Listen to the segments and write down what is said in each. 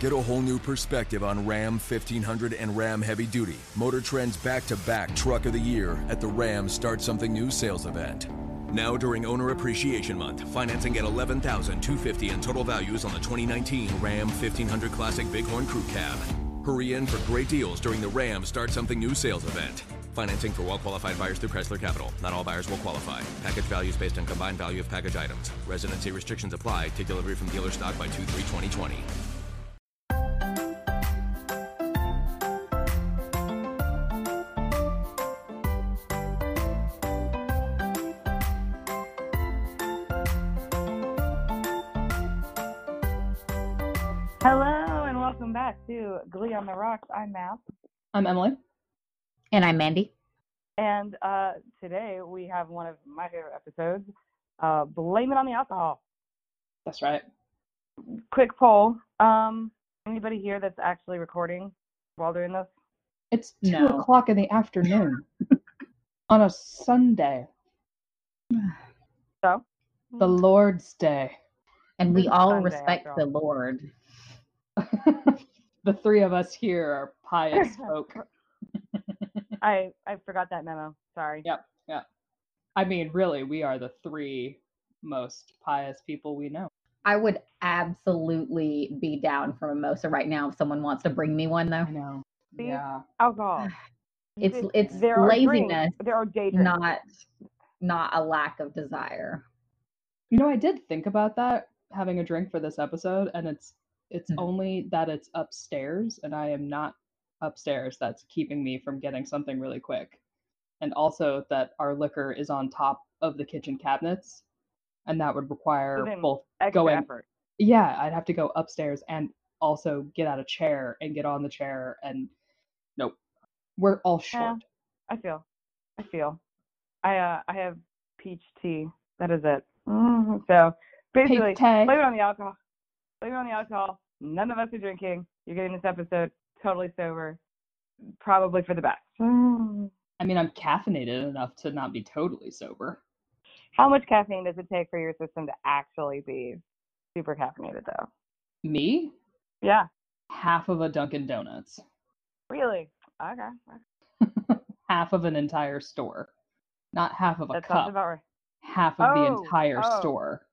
Get a whole new perspective on Ram 1500 and Ram Heavy Duty, Motor Trend's back to back truck of the year at the Ram Start Something New sales event. Now during Owner Appreciation Month, financing at $11,250 in total values on the 2019 Ram 1500 Classic Bighorn Crew Cab. Hurry in for great deals during the Ram Start Something New sales event. Financing for well qualified buyers through Chrysler Capital. Not all buyers will qualify. Package values based on combined value of package items. Residency restrictions apply. Take delivery from dealer stock by 2 on the Rocks. I'm Matt, I'm Emily. And I'm Mandy. and uh, today we have one of my favorite episodes. Uh, Blame it on the alcohol. That's right. Quick poll: um, Anybody here that's actually recording while doing this? It's two No. o'clock in the afternoon on a Sunday, So, the Lord's Day. And we all Sunday, respect after the Lord. the three of us here are pious folk. I I forgot that memo. Sorry. Yep, yep. I mean, really, we are the three most pious people we know. I would absolutely be down for a mimosa right now if someone wants to bring me one though. I know. See? Yeah. Alcohol. It's it's there are laziness, There are day drinks. not not a lack of desire. You know, I did think about that having a drink for this episode, and it's it's Mhm. only that it's upstairs, and I am not upstairs. That's keeping me from getting something really quick, and also that our liquor is on top of the kitchen cabinets, and that would require So both going. effort. Yeah, I'd have to go upstairs and also get out a chair and get on the chair, and nope, we're all Yeah. short. I feel. I feel. I uh I have peach tea. That is it. Mhm. So basically, blame it on the alcohol. Blame it on the alcohol. None of us are drinking. You're getting this episode totally sober. Probably for the best. I mean, I'm caffeinated enough to not be totally sober. How much caffeine does it take for your system to actually be super caffeinated though? Me, Yeah. half of a Dunkin' Donuts. Really? Okay. half of an entire store. Not half of a That cup, right. half of the Oh, entire oh. store.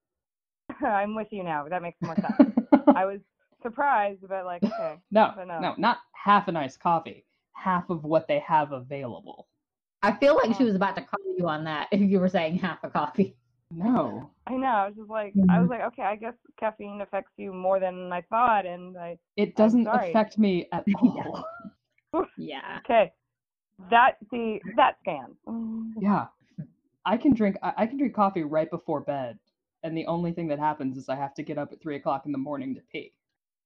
I'm with you now. That makes more sense. I was surprised, but like, okay. no, no. no, not half a nice coffee. Half of what they have available. I feel like she was about to call you on that if you were saying half a coffee. No. I know. I was just like, I mm-hmm. was like, okay, I guess caffeine affects you more than I thought, and I It doesn't affect me at all. Yeah. okay. That see that scans. yeah. I can drink I, I can drink coffee right before bed. And the only thing that happens is I have to get up at three o'clock in the morning to pee.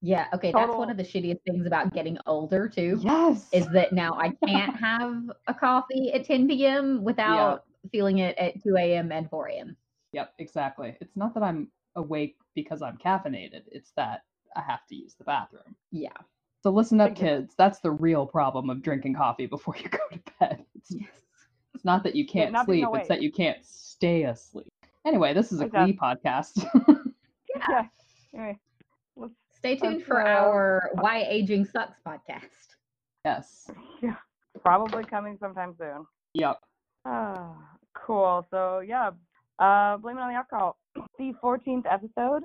Yeah. Okay. That's one of the shittiest things about getting older too. Yes. Is that now I can't have a coffee at 10 p.m. without feeling it at 2 a.m. and 4 a.m. Yep, exactly. It's not that I'm awake because I'm caffeinated. It's that I have to use the bathroom. Yeah. So listen up, kids. That's the real problem of drinking coffee before you go to bed. It's, Yes. it's not that you can't sleep, it's that you can't stay asleep. Anyway, this is a Exactly. Glee podcast. yeah. Anyway, Stay tuned for uh, our Why Aging Sucks podcast. yes. yeah, probably coming sometime soon. Yep. Ah, cool. So yeah, uh, blame it on the alcohol. The 14th episode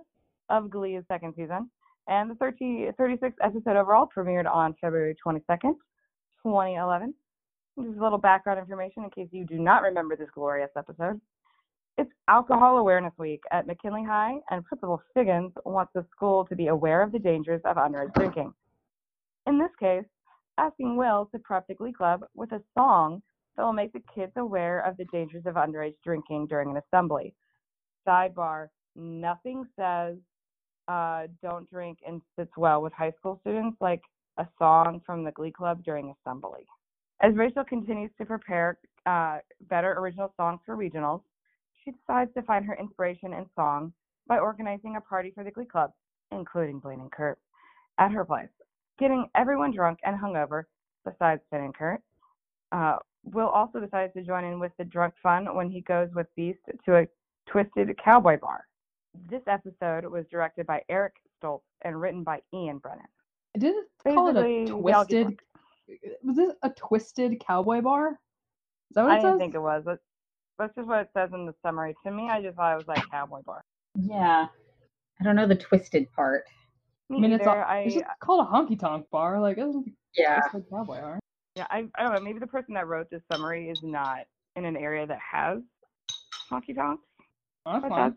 of Glee's second season, and the 30, 36th episode overall premiered on February 22nd, 2011. Just a little background information in case you do not remember this glorious episode. It's Alcohol Awareness Week at McKinley High, and Principal Figgins wants the school to be aware of the dangers of underage drinking. In this case, asking Will to prep the Glee Club with a song that will make the kids aware of the dangers of underage drinking during an assembly. Sidebar: Nothing says uh, "don't drink" and sits well with high school students like a song from the Glee Club during assembly. As Rachel continues to prepare uh, better original songs for regionals, she decides to find her inspiration in song by organizing a party for the Glee Club, including Blaine and Kurt, at her place, getting everyone drunk and hungover besides Finn and Kurt. Uh, Will also decides to join in with the drunk fun when he goes with Beiste to a twisted cowboy bar. This episode was directed by Eric Stoltz and written by Ian Brennan. Did it call it a they all get twisted? Was this a twisted cowboy bar? Is that what I it didn't think it was. But that's just what it says in the summary. To me, I just thought it was like cowboy bar. Yeah. I don't know the twisted part. Me I mean, it's, either. a, I, it's just called a honky tonk bar. Like, it Yeah. taste like cowboy bar. yeah, I, I don't know. Maybe the person that wrote this summary is not in an area that has honky tonks. Oh, that's fine. that's,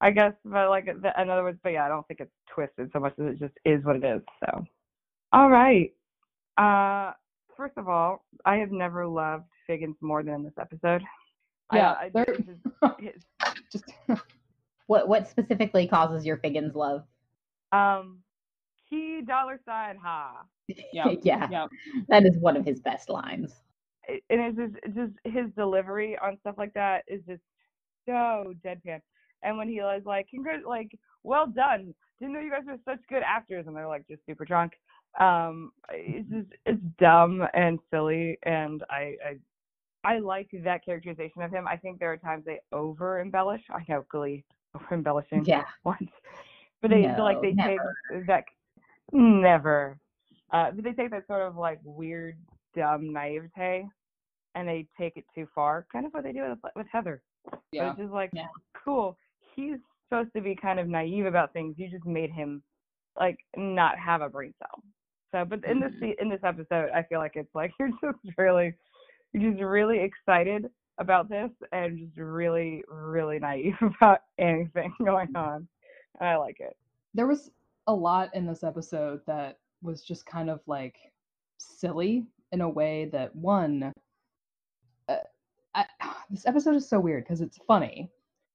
I guess, but like, the, in other words, but yeah, I don't think it's twisted so much as it just is what it is. So, all right. Uh, first of all, I have never loved Figgins more than in this episode. I- Yeah, I, there- it's just- Just What what specifically causes your Figgins love? um, key dollar sign ha. yeah, yeah. yeah. That is one of his best lines. and it's just it's just his delivery on stuff like that is just so deadpan. And when he was like, "Congrat, like, well done! Didn't know you guys were such good actors," and they're like just super drunk. Um, it's just it's dumb and silly, and I I I like that characterization of him. I think there are times they over embellish. I know Glee over embellishing Yeah. once, but they like they never. take that never. Uh, but they take that sort of like weird, dumb naivete, and they take it too far. Kind of what they do with with Heather. yeah. It's just like, Yeah. cool. He's supposed to be kind of naive about things. You just made him like not have a brain cell. So, but in this Mhm. se- in this episode, I feel like it's like you're just really, just really excited about this and just really, really naive about anything going on. And I like it. there was a lot in this episode that was just kind of like silly in a way that one uh, I, this episode is so weird because it's funny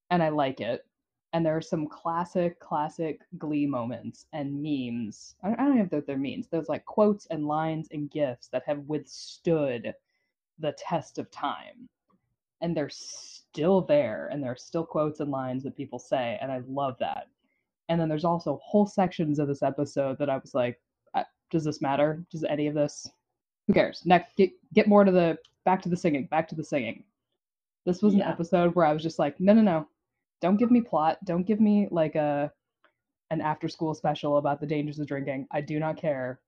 and i like it and there are some classic classic glee moments and memes i don't, I don't know if they're memes there's like quotes and lines and gifs that have withstood the test of time and they're still there and there are still quotes and lines that people say and i love that and then there's also whole sections of this episode that I was like, uh, does this matter? Does any of this? Who cares? Next, get get more to the back to the singing. Back to the singing. This was Yeah. an episode where I was just like, no, no, no, don't give me plot. Don't give me like a an after school special about the dangers of drinking. I do not care.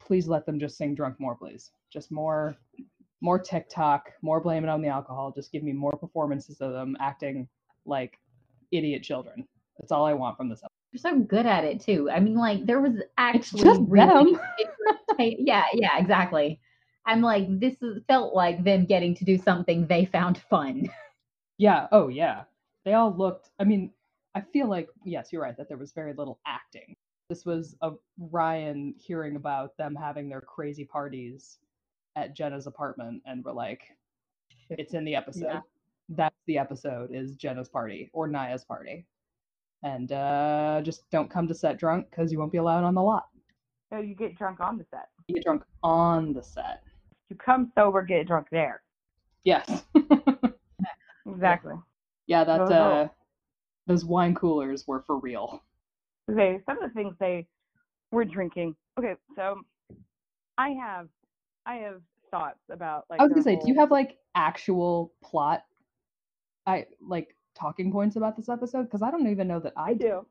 Please let them just sing drunk more, please. Just more, more TikTok, more blame it on the alcohol. Just give me more performances of them acting like idiot children. That's all I want from this episode. They're so good at it too. I mean, like there was actually just really them. yeah, yeah, exactly. I'm like, this is, felt like them getting to do something they found fun. Yeah. Oh, yeah. They all looked. I mean, I feel like yes, you're right that there was very little acting. This was a Ryan hearing about them having their crazy parties at Jenna's apartment, and we're like, it's in the episode. Yeah. That's the episode is Jenna's party or Naya's party, and uh, just don't come to set drunk because you won't be allowed on the lot. So you get drunk on the set. You get drunk on the set. You come sober, get drunk there. Yes. Exactly. yeah. That Those uh, those wine coolers were for real. Okay, some of the things they were drinking. Okay, so I have I have thoughts about like I was gonna say, do you have like actual plot, I like talking points about this episode? Because I don't even know that I, I do.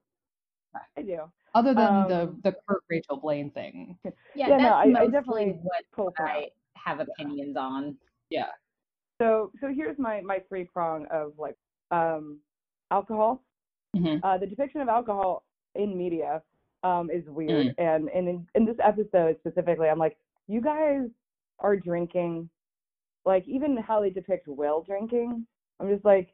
I do. Other than the Um, the Kurt Rachel Blaine thing. Yeah, Yeah, no, that's I- I mostly definitely what Pull. I have opinions on. Yeah. So so here's my my three prong of like um alcohol. Mhm. Uh, the depiction of alcohol in media um is weird, Mm. and and in, in this episode specifically, I'm like, you guys are drinking, like even how they depict Will drinking. I'm just like,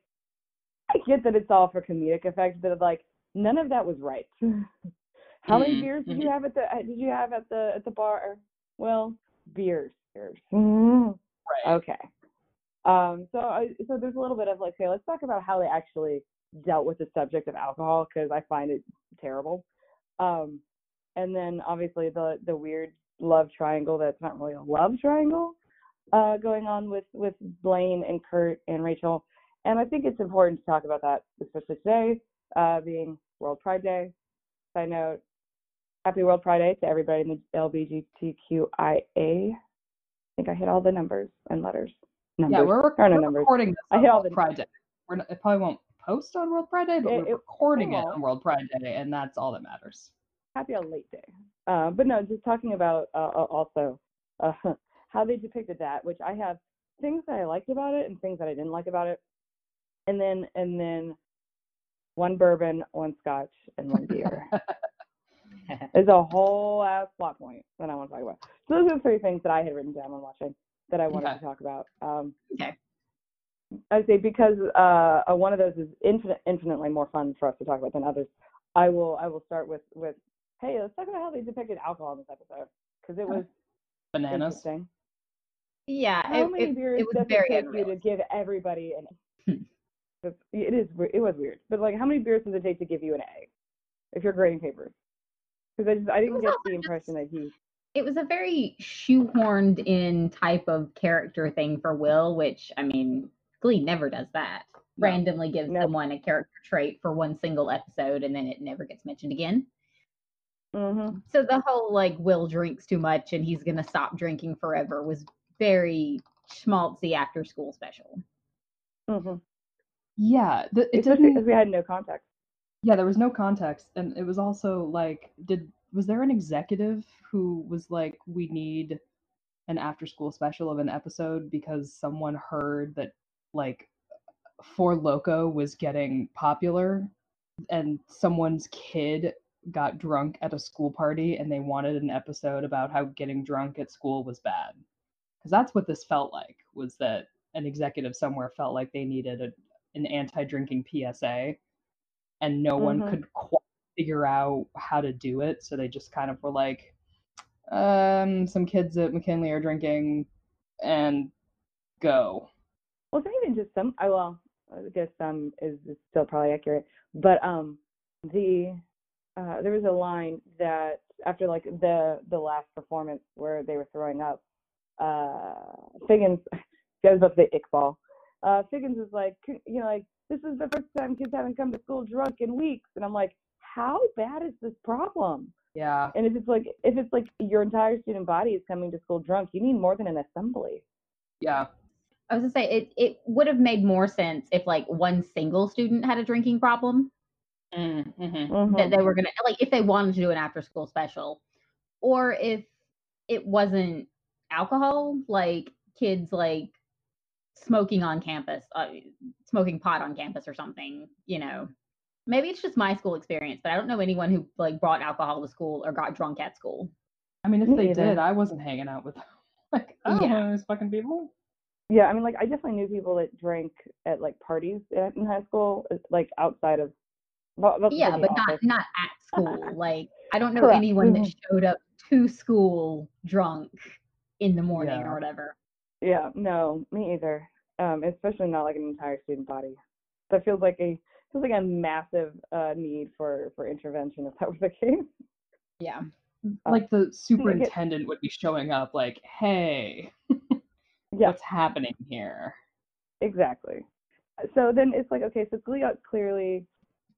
I get that it's all for comedic effect, but like none of that was right. how many Mm, beers did you have at the uh, did you have at the at the bar? Well, beers, beers. Right. Okay. Um, so I, so there's a little bit of like, okay, let's talk about how they actually dealt with the subject of alcohol because I find it terrible. Um, and then obviously the the weird love triangle that's not really a love triangle uh, going on with with Blaine and Kurt and Rachel. And I think it's important to talk about that, especially today, uh, being World Pride Day. Side note, happy World Pride Day to everybody in the LGBTQIA. I think I hit all the numbers and letters. Numbers. Yeah, we're, Or no, we're numbers. recording this I hit all World the Pride Day. We're not, it probably won't post on World Pride Day, but It- we're recording it it on World Pride Day, and that's all that matters. Happy a late day. Uh, but no, just talking about uh, also uh, how they depicted that, which I have things that I liked about it and things that I didn't like about it, and then and then one bourbon, one scotch, and one beer. There's a whole ass plot point that I want to talk about. So those are the three things that I had written down when watching that I wanted Okay. to talk about. Um, Okay. I say because uh, uh, one of those is infinite, infinitely more fun for us to talk about than others. I will I will start with with hey let's talk about how they depicted alcohol in this episode because it was Bananas. interesting. Yeah, How it, many it, beers it was does very it take you to give everybody an Hmm. A? it is it was weird, but like how many beers does it take to give you an A if you're grading papers? Because I just I didn't get also the just- impression that he It was a very shoehorned in type of character thing for Will, which I mean, Glee never does that. No. Randomly gives No. someone a character trait for one single episode and then it never gets mentioned again. Hmm So the whole like Will drinks too much and he's gonna stop drinking forever was very schmaltzy after school special. hmm Yeah, it especially didn't. because we had no context. Yeah, there was no context, and it was also like, did was there an executive who was like, we need an after school special of an episode because someone heard that like Four Loco was getting popular, and someone's kid got drunk at a school party, and they wanted an episode about how getting drunk at school was bad, because that's what this felt like. Was that an executive somewhere felt like they needed a, an anti-drinking PSA and no one Mhm. could quite figure out how to do it. So they just kind of were like, um, some kids at McKinley are drinking and go. Well, it's not even just some. I well, I guess some is, is still probably accurate, but um, the uh, there was a line that after like the the last performance where they were throwing up, uh, Figgins, I up the to say Iqbal. Uh, Figgins is like, you know, like this is the first time kids haven't come to school drunk in weeks, and I'm like, how bad is this problem? Yeah. And if it's like if it's like your entire student body is coming to school drunk, you need more than an assembly. Yeah. I was gonna say it, it would have made more sense if like one single student had a drinking problem Mm-hmm. Mhm. that they were gonna like if they wanted to do an after school special or if it wasn't alcohol like kids like smoking on campus uh, smoking pot on campus or something you know maybe it's just my school experience but i don't know anyone who like brought alcohol to school or got drunk at school I mean, if Me they either. did, I wasn't hanging out with them. Like, I don't Yeah. know those fucking people. Yeah, I mean, like I definitely knew people that drank at like parties in, in high school, uh, like outside of. Well, that's yeah but not office. not at school like i don't know Correct. anyone that Mhm. showed up to school drunk in the morning Yeah. or whatever Yeah, no, me either. Um, especially not like an entire student body. That feels like a feels like a massive uh need for for intervention if that was the case. yeah Uh, Like the superintendent would be showing up, like, "Hey, Yeah, what's happening here?" exactly. So then it's like okay, so Glee clearly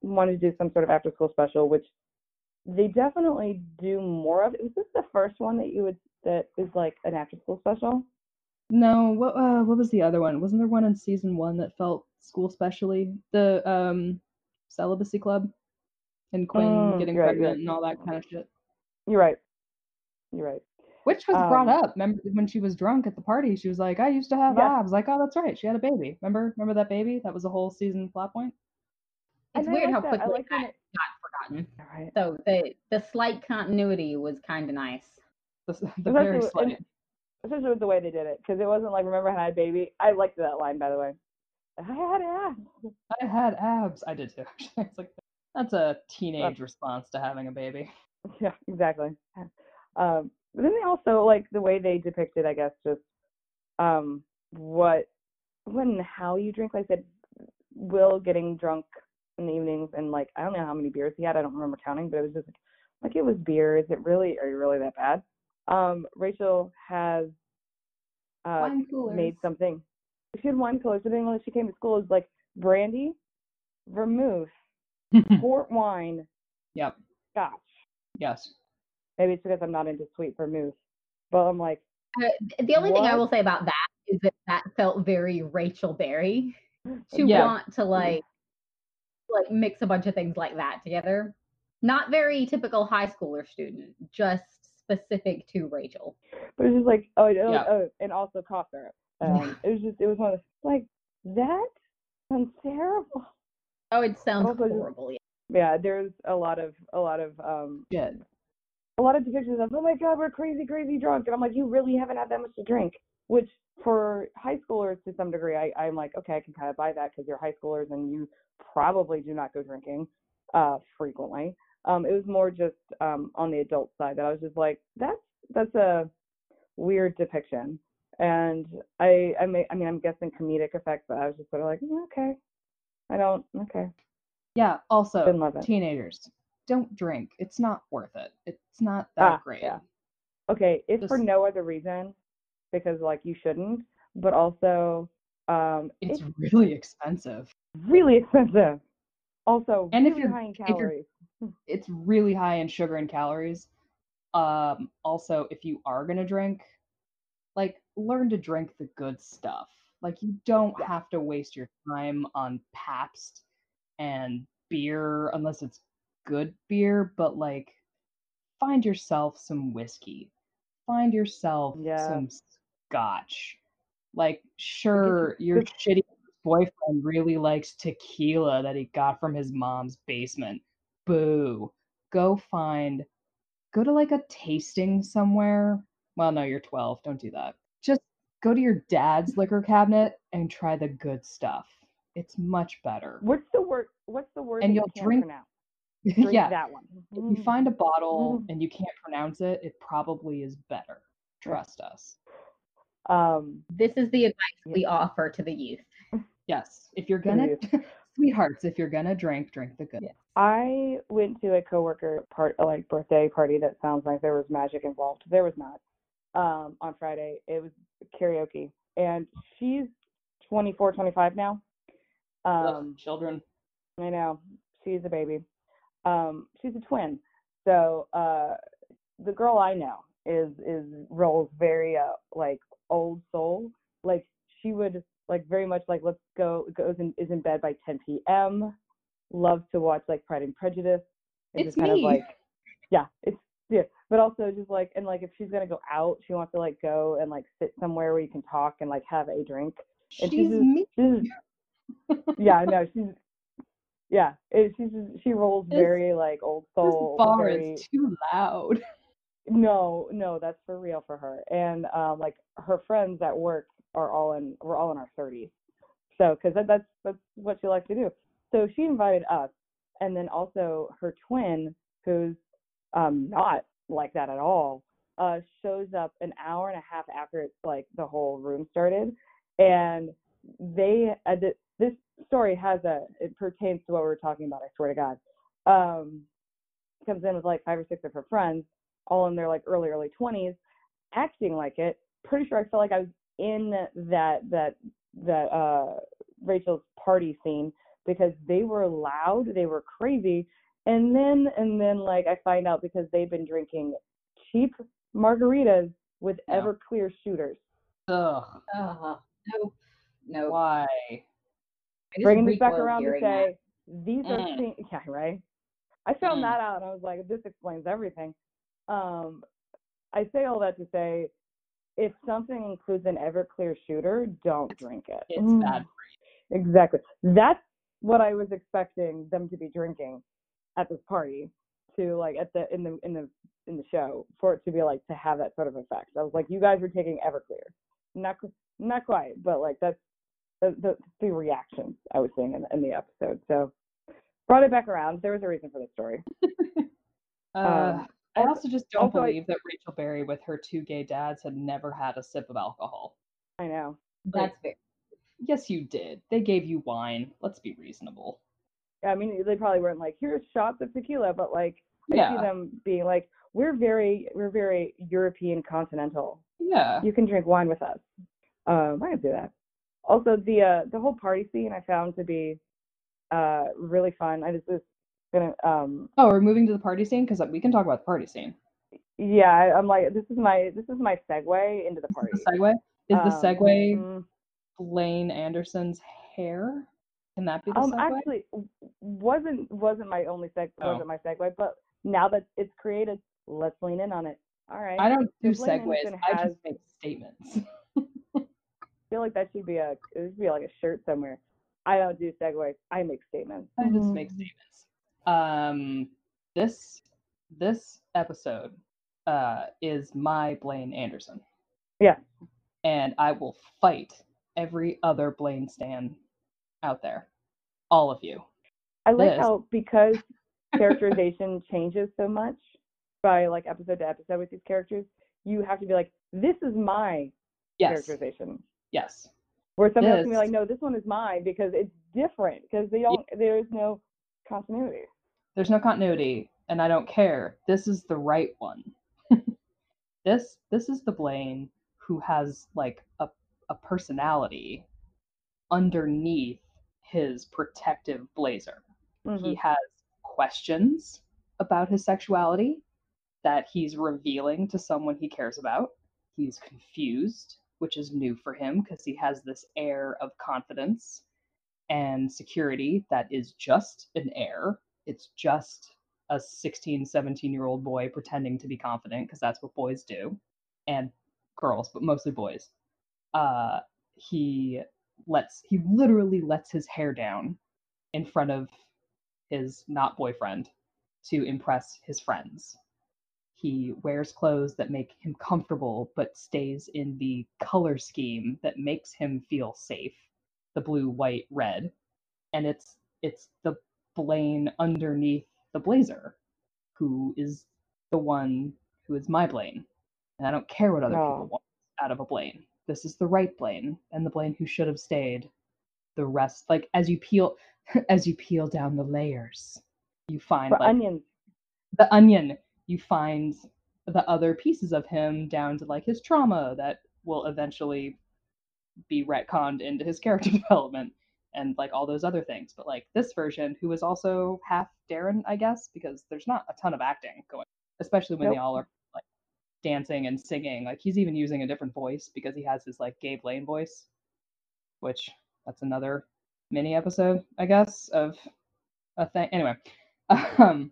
wanted to do some sort of after school special, which they definitely do more of. Is this the first one that you would that is like an after school special? No, what uh, what was the other one? Wasn't there one in season one that felt school specially? The um celibacy club and Quinn Mm, getting right, pregnant right. and all that kind of shit. You're right. You're right. Which was brought Um, up. Remember when she was drunk at the party? She was like, "I used to have Yeah. abs." Like, oh, that's right, she had a baby. Remember? Remember that baby? That was a whole season plot point. It's And weird like how that. Quickly like that it- got forgotten right. so the the slight continuity was kind of nice The, the very slight. Especially with the way they did it, because it wasn't like remember when I had a baby. I liked that line by the way. I had abs. I had abs. I did too. Actually, it's like that's a teenage response to having a baby. Yeah, exactly. Um, but then they also like the way they depicted, I guess, just um, what, when, and how you drink. Like I said, Will getting drunk in the evenings, and like I don't know how many beers he had. I don't remember counting, but it was just like, like it was beer. Is it really? Are you really that bad? Um, Rachel has uh, made something. She had wine coolers, but then when she came to school, it was like brandy, vermouth, port wine, yep. scotch. Yes. Maybe it's because I'm not into sweet vermouth. But I'm like, Uh, the only thing I will say about that is that that felt very Rachel Berry to Yeah. want to like like mix a bunch of things like that together. Not very typical high schooler student, just specific to Rachel. But it's just like oh, it- oh, Yeah. oh and also cough syrup. Um, it was just it was one of those like that sounds terrible. Oh, it sounds Also just- horrible. Yeah. Yeah, there's a lot of a lot of um Shit. a lot of depictions of oh my god we're crazy crazy drunk and I'm like you really haven't had that much to drink which for high schoolers to some degree I I'm like okay I can kind of buy that because you're high schoolers and you probably do not go drinking uh frequently um it was more just um on the adult side that I was just like that's that's a weird depiction and I I may I mean I'm guessing comedic effect but I was just sort of like "Mm, okay I don't okay Yeah. Also, Didn't love it. teenagers, don't drink. It's not worth it. It's not that Ah, great. yeah. Okay, if for no other reason, because like you shouldn't, but also um It's it's really expensive. really expensive. Also And if you're- high in calories. It's really high in sugar and calories. Um, also, if you are gonna drink, like learn to drink the good stuff. Like you don't Yeah. have to waste your time on Pabst and beer unless it's good beer, but like find yourself some whiskey. Find yourself Yeah. some scotch. Like sure your shitty boyfriend really likes tequila that he got from his mom's basement. Boo. Go find go to like a tasting somewhere. Well, no, you're 12. Don't do that. Just go to your dad's liquor cabinet and try the good stuff. It's much better. What's the word what's the word And you you'll can't drink- pronounce? Drink yeah. that one. If you find a bottle Mm. and you can't pronounce it, it probably is better. Trust us. Um This is the advice Yeah. we offer to the youth. Yes. If you're gonna sweethearts, if you're gonna drink, drink the good. I went to a coworker part like birthday party that sounds like there was magic involved. There was not. Um, on Friday. It was karaoke. And she's 24, 25 now. Ugh, Um children. I know. She's a baby. Um, she's a twin. So uh the girl I know is is rolls very uh like old soul. Like she would like very much like let's go goes and is in bed by ten PM, loves to watch like Pride and Prejudice. and It's just kind me. of like yeah, it's yeah. But also just like and like if she's gonna go out, she wants to like go and like sit somewhere where you can talk and like have a drink. And She's she's just- me. She's yeah, no, she's yeah, it, she's she rolls very like old soul. This bar very, is too loud. No, no, that's for real for her. And um, like her friends at work are all in, we're all in our thirties. So, because that, that's that's what she likes to do. So she invited us, and then also her twin, who's um not like that at all, uh, shows up an hour and a half after it's like the whole room started, and they uh, th- this story has a it pertains to what we were talking about. I swear to God. Um, comes in with like five or six of her friends, all in their like early early twenties, acting like it. Pretty sure I felt like I was in that that that uh Rachel's party scene because they were loud, they were crazy, and then and then like I find out because they've been drinking cheap margaritas with Yeah. Everclear shooters. Ugh. Uh, no, no. Why? Bringing this back around to hearing say these are Mm. things, yeah, right. I found Mm. that out and I was like, this explains everything. Um, I say all that to say, if something includes an Everclear shooter, don't drink it. It's Mm. bad. Exactly. That's what I was expecting them to be drinking at this party to like at the in the in the in the show for it to be like to have that sort of effect. I was like, you guys were taking Everclear, not not quite, but like that's the the, the reactions I was seeing in, in the episode. So brought it back around. There was a reason for the story. Uh, Um, I also- just don't also believe that Rachel Berry with her two gay dads had never had a sip of alcohol. I know. That's fair. Yes, you did. They gave you wine. Let's be reasonable. I mean, they probably weren't like, here's shots of tequila, but like I see them being like, we're very we're very European continental. Yeah. you can drink wine with us. Um, I can do that. Also, the uh, the whole party scene I found to be uh, really fun. I just was gonna, um, Oh, we're moving to the party scene because we can talk about the party scene. yeah, I'm like, this is my this is my segue into the party. The segue is the Um, segue mm, Blaine Anderson's hair. Can that be the Um, segue? actually, wasn't wasn't my only seg Oh. wasn't my segue, but now that it's created, let's lean in on it. All right. I don't do Blaine segues. Anderson I has- just make statements. I feel like that should be a it should be like a shirt somewhere. I don't do segues. I make statements. I just make statements. Um, this this episode uh, is my Blaine Anderson. Yeah. And I will fight every other Blaine stan out there. All of you. I like This- how because characterization changes so much by like episode to episode with these characters, you have to be like, this is my Yes. characterization. Yes. Where somebody else can be like, no, this one is mine because it's different because they don't. There's no continuity. There's no continuity, and I don't care. This is the right one. this this is the Blaine who has like a, a personality underneath his protective blazer. Mhm. he has questions about his sexuality that he's revealing to someone he cares about. He's confused, which is new for him because he has this air of confidence and security that is just an air. It's just a 16, 17 year old boy pretending to be confident because that's what boys do and girls, but mostly boys. Uh, he lets, he literally lets his hair down in front of his not boyfriend to impress his friends. He wears clothes that make him comfortable but stays in the color scheme that makes him feel safe. The blue, white, red. And it's it's the Blaine underneath the blazer who is the one who is my Blaine. And I don't care what other Oh. people want out of a Blaine. This is the right Blaine and the Blaine who should have stayed. The rest like as you peel as you peel down the layers, you find For like onions, the onion. You find the other pieces of him down to like his trauma that will eventually be retconned into his character development and like all those other things. But like this version, who is also half Darren, I guess, because there's not a ton of acting going, especially when they all are like dancing and singing. Like he's even using a different voice because he has his like Gabe Lane voice, which that's another mini episode, I guess, of a thing. Anyway, um,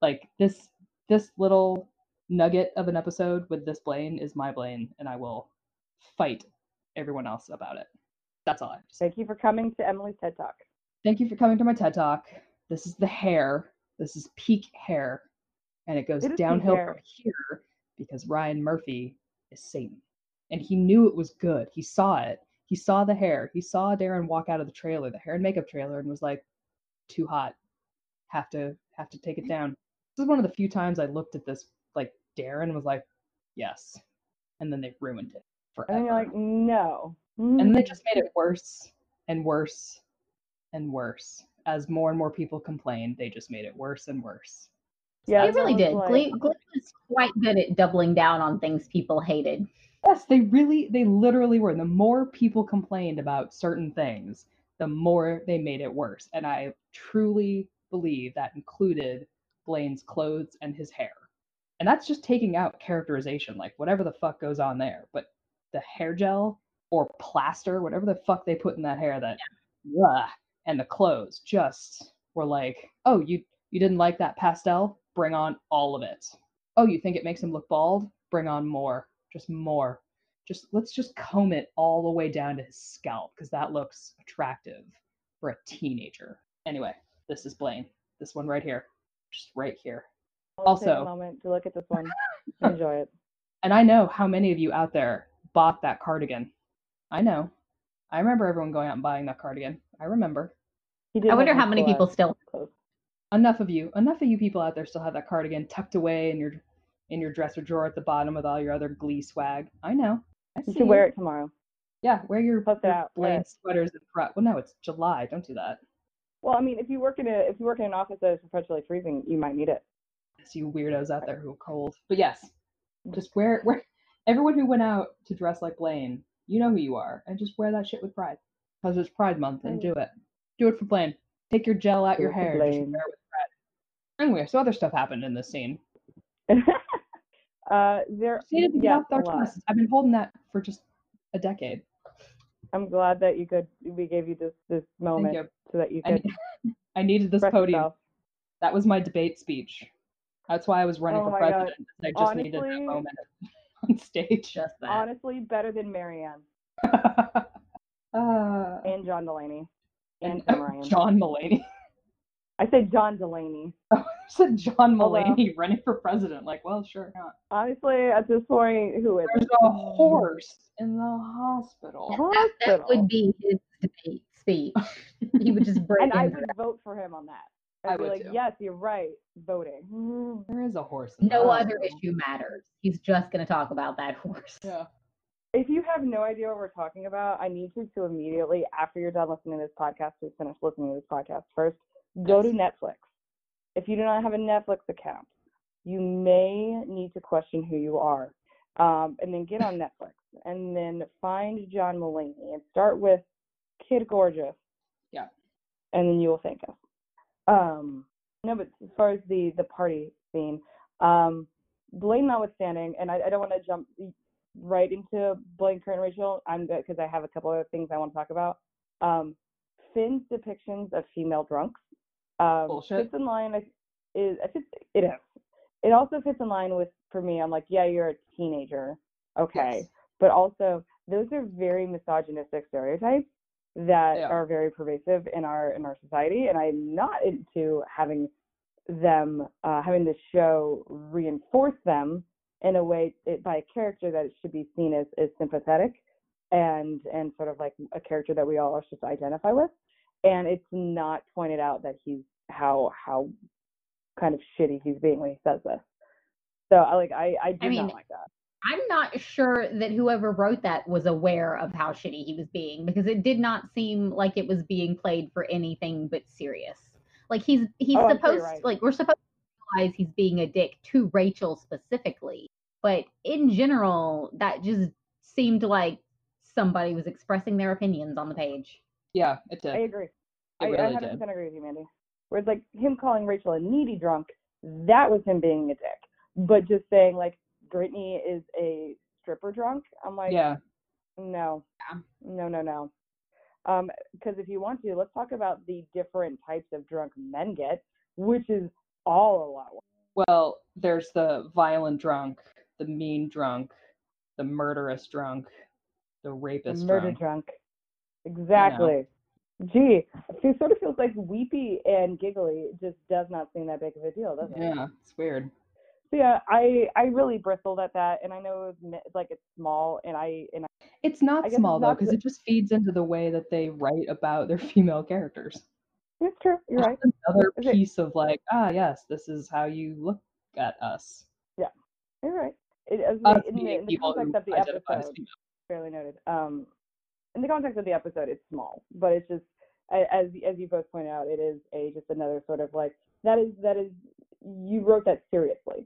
like this this little nugget of an episode with this Blaine is my Blaine, and I will fight everyone else about it. That's all I have to say. thank you for coming to Emily's TED Talk. Thank you for coming to my TED Talk. This is the hair. This is peak hair. And it goes It downhill from here because Ryan Murphy is Satan. And he knew it was good. He saw it. He saw the hair. He saw Darren walk out of the trailer, the hair and makeup trailer, and was like, too hot. Have to have to take it down. This is one of the few times I looked at this like Darren was like, yes. And then they ruined it forever. And you're like, no. And they mm-hmm. just made it worse and worse and worse. As more and more people complained, they just made it worse and worse. yeah, They really did. everyone's Glee, Glee was quite good at doubling down on things people hated. Yes, they really, they literally were. The more people complained about certain things, the more they made it worse. And I truly believe that included Blaine's clothes and his hair. And that's just taking out characterization, like whatever the fuck goes on there. But the hair gel or plaster, whatever the fuck they put in that hair, that Ugh. and the clothes just were like, oh, you you didn't like that pastel? Bring on all of it. Oh, you think it makes him look bald? Bring on more. Just more. Just let's just comb it all the way down to his scalp because that looks attractive for a teenager. Anyway, this is Blaine. This one right here. Just right here. I'll take also- a moment to look at this one. Enjoy it. And I know how many of you out there bought that cardigan. I know. I remember everyone going out and buying that cardigan. I remember. I wonder how many people still. clothes. enough of you enough of you people out there still have that cardigan tucked away in your in your dresser drawer at the bottom with all your other glee swag i know I You should wear it tomorrow. yeah wear your, Post it your out, wear sweaters and front well no it's july don't do that Well, I mean, if you work in a if you work in an office that is perpetually freezing, you might need it. it's you weirdos out there who are cold but yes mm-hmm. just wear it wear everyone who went out to dress like blaine you know who you are and just wear that shit with pride because it's pride month and do it do it for blaine take your gel out Do your hair just wear it with pride anyway so other stuff happened in this scene uh, there. She needed to get yes, off a our lot. chests. I've been holding that for just a decade. I'm glad that you could. We gave you this this moment. So that you I, could ne- I needed this podium. yourself. That was my debate speech. That's why I was running Oh for my God. president. I just needed that moment on stage. Just that. Honestly, better than Marianne uh, and John Delaney and and- Ryan. John Mulaney. I said John Delaney. I said John Although- Mulaney running for president. Like, well, sure not. Honestly, at this point, who is There's it? a horse in the hospital. That, that would be his debate speech. he would just break and I into would vote for him on that. I I'd be would like, too. yes, you're right, voting. There is a horse. In the no other issue matters. He's just going to talk about that horse. Yeah. If you have no idea what we're talking about, I need you to immediately, after you're done listening to this podcast, to finish listening to this podcast first, go to Netflix. If you do not have a Netflix account, you may need to question who you are. Um, and then get on Netflix and then find John Mulaney and start with Kid Gorgeous. Yeah. And then you will thank us. Um, no, but as far as the the party scene, um, Blaine notwithstanding, and I, I don't want to jump right into Blaine, Kurt, and Rachel. I'm good because I have a couple other things I want to talk about. Um, Finn's depictions of female drunks um, Bullshit. fits in line. Is I fits, it is. It also fits in line with for me. I'm like, yeah, you're a teenager, okay, Yes. but also those are very misogynistic stereotypes that They are. are very pervasive in our in our society, and I'm not into having them uh, having the show reinforce them in a way it, by a character that it should be seen as, as sympathetic and and sort of like a character that we all are supposed to identify with. And it's not pointed out that he's how how kind of shitty he's being when he says this. So i like i i do I mean, not like that I'm not sure that whoever wrote that was aware of how shitty he was being because it did not seem like it was being played for anything but serious. Like he's he's Oh, I'm sure you're supposed right. like we're supposed to realize he's being a dick to Rachel specifically, but in general that just seemed like somebody was expressing their opinions on the page. Yeah, it did. i agree It I, really I did. 100% agree with you mandy whereas like him calling rachel a needy drunk that was him being a dick but just saying like brittany is a stripper drunk i'm like Yeah. No. Yeah. No, no, no. Um, because if you want to, let's talk about the different types of drunk men get, which is all a lot. worse. Well, there's the violent drunk, the mean drunk, the murderous drunk, the rapist Murder drunk. drunk. Exactly. Gee, it sort of feels like weepy and giggly just does not seem that big of a deal, does it? Yeah, it's weird. So yeah, I I really bristled at that, and I know it was, like it's small, and I and I, It's not small it's though, because it just feeds into the way that they write about their female characters. it's true. You're right. Another Is it- piece of like, ah, yes, this is how you look at us. yeah You're right. It, as Us in the, in the context of the episode, fairly noted. Um, in the context of the episode, it's small, but it's just as as you both point out, it is a just another sort of like that is that is you wrote that seriously,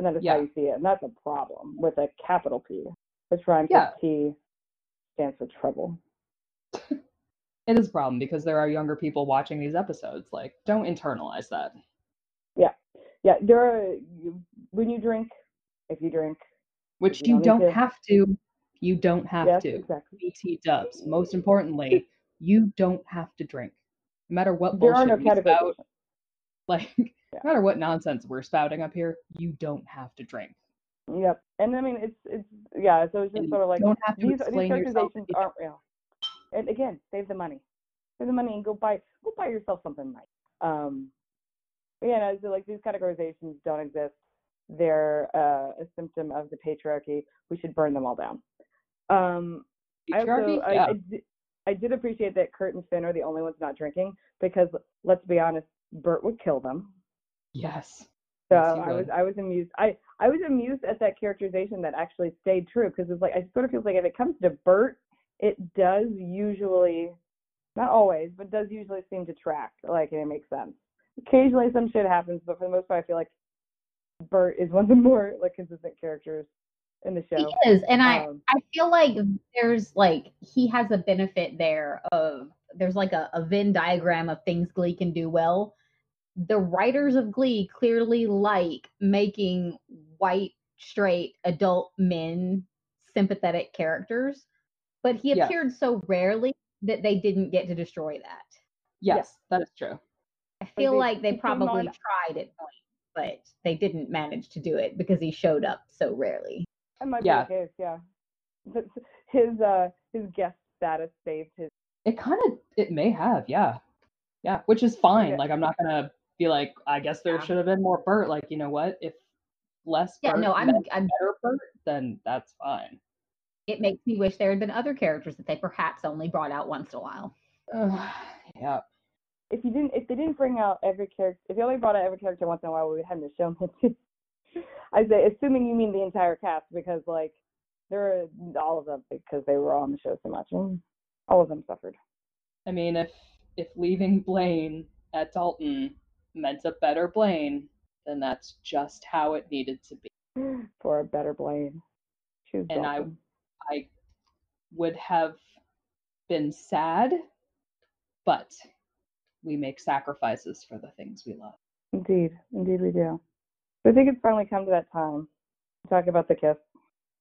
and that is Yeah. how you see it, and that's a problem with a capital P, which rhymes Yeah. with T, stands for trouble. It is a problem because there are younger people watching these episodes. Like, don't internalize that. Yeah, yeah. there are you, when you drink, if you drink, Which You you don't don't have to. You don't have yes, to. exactly. BT dubs. Most importantly, you don't have to drink. No matter what There are bullshit no we spout, like no matter what nonsense we're spouting up here, you don't have to drink. Yep, and I mean it's it's yeah, so it's just And sort of like don't have to these these explain yourself. characterizations aren't real. And again, save the money. Save the money and go buy go buy yourself something nice. Um yeah, so like these categorizations don't exist. They're uh, a symptom of the patriarchy. We should burn them all down. Um I also Patriarchy? I, yeah. I, did, I did appreciate that Kurt and Finn are the only ones not drinking because let's be honest, Burt would kill them. Yes. So Yes, he I was. I was amused. I I was amused at that characterization that actually stayed true because it's like I sort of feels like if it comes to Burt, it does usually, not always, but does usually seem to track. Like and it makes sense. Occasionally some shit happens, but for the most part, I feel like Burt is one of the more like consistent characters in the show. He is, and I Um, I feel like there's like he has a benefit there of there's like a, a Venn diagram of things Glee can do well. The writers of Glee clearly like making white, straight, adult men sympathetic characters, but he Yes. appeared so rarely that they didn't get to destroy that. Yes, that is true. I feel they like they probably on- tried at points, but they didn't manage to do it because he showed up so rarely. That might Yeah. be the case, yeah. But His uh his guest status saved his It kind of it may have, yeah, yeah, which is fine. Okay. Like I'm not gonna be like, I guess there Yeah. should have been more Burt. Like you know what? If less Yeah, Burt no, I'm, I'm. better Burt, then that's fine. It makes me wish there had been other characters that they perhaps only brought out once in a while. Ugh, yeah, if you didn't if they didn't bring out every character if they only brought out every character once in a while we would have had the show I say assuming you mean the entire cast because like there are all of them because they were on the show so much and all of them suffered. I mean, if if leaving Blaine at Dalton meant a better Blaine, then that's just how it needed to be. For a better Blaine. Choose And I- I would have been sad, but we make sacrifices for the things we love. Indeed, indeed we do. So I think it's finally come to that time to talk about the kiss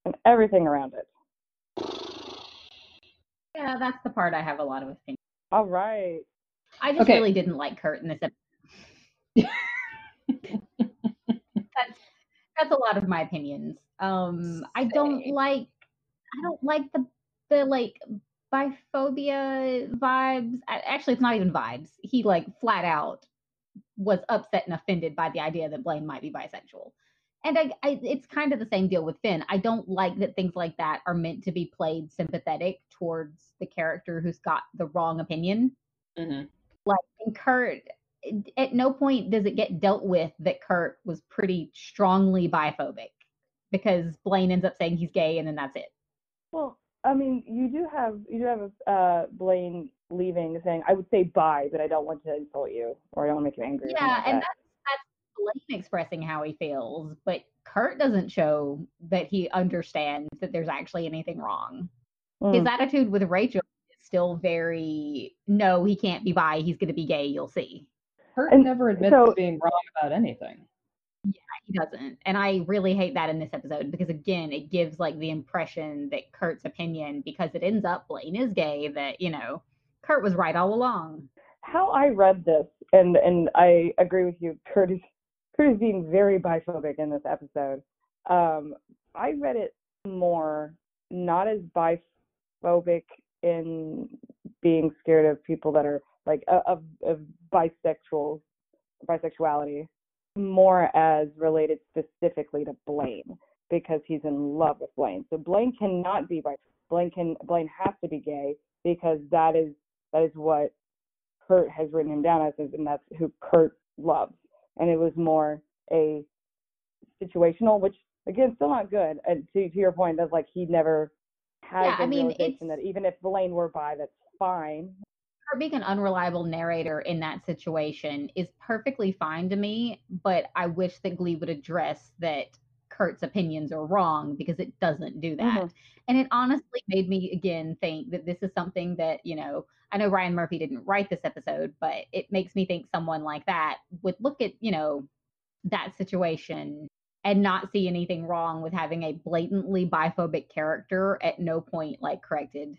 and everything around it. Yeah, that's the part I have a lot of opinions. All right. I just Okay. really didn't like Kurt in this episode. that's that's a lot of my opinions. Um, I don't like I don't like the the like biphobia vibes. A- Actually, it's not even vibes. He like flat out was upset and offended by the idea that Blaine might be bisexual. And I, I, it's kind of the same deal with Finn. I don't like that things like that are meant to be played sympathetic towards the character who's got the wrong opinion hmm like Kurt at no point does it get dealt with that Kurt was pretty strongly biphobic because Blaine ends up saying he's gay and then that's it. Well, I mean, you do have you do have uh, Blaine leaving saying, "I would say bye, but I don't want to insult you or I don't want to make you angry." Yeah, like and that. that's that's Blaine expressing how he feels, but Kurt doesn't show that he understands that there's actually anything wrong. His Mm. attitude with Rachel is still very no, he can't be bi, he's gonna be gay, you'll see. Kurt And never admits so- to being wrong about anything. Yeah, he doesn't. And I really hate that in this episode because again, it gives like the impression that Kurt's opinion, because it ends up Blaine is gay, that, you know, Kurt was right all along. How I read this, and and I agree with you, Kurt is Kurt is being very biphobic in this episode. Um, I read it more not as biphobic in being scared of people that are like of of bisexual bisexuality more as related specifically to Blaine because he's in love with Blaine. So Blaine cannot be bi Blaine can Blaine has to be gay because that is that is what Kurt has written him down as and that's who Kurt loves. And it was more a situational, which again still not good. And to to your point, that's like he never had Yeah, the I mean, realization that even if Blaine were bi, that's fine. Her being an unreliable narrator in that situation is perfectly fine to me, but I wish that Glee would address that Kurt's opinions are wrong because it doesn't do that. Mhm. And it honestly made me again think that this is something that, you know, I know Ryan Murphy didn't write this episode, but it makes me think someone like that would look at, you know, that situation and not see anything wrong with having a blatantly biphobic character at no point like corrected.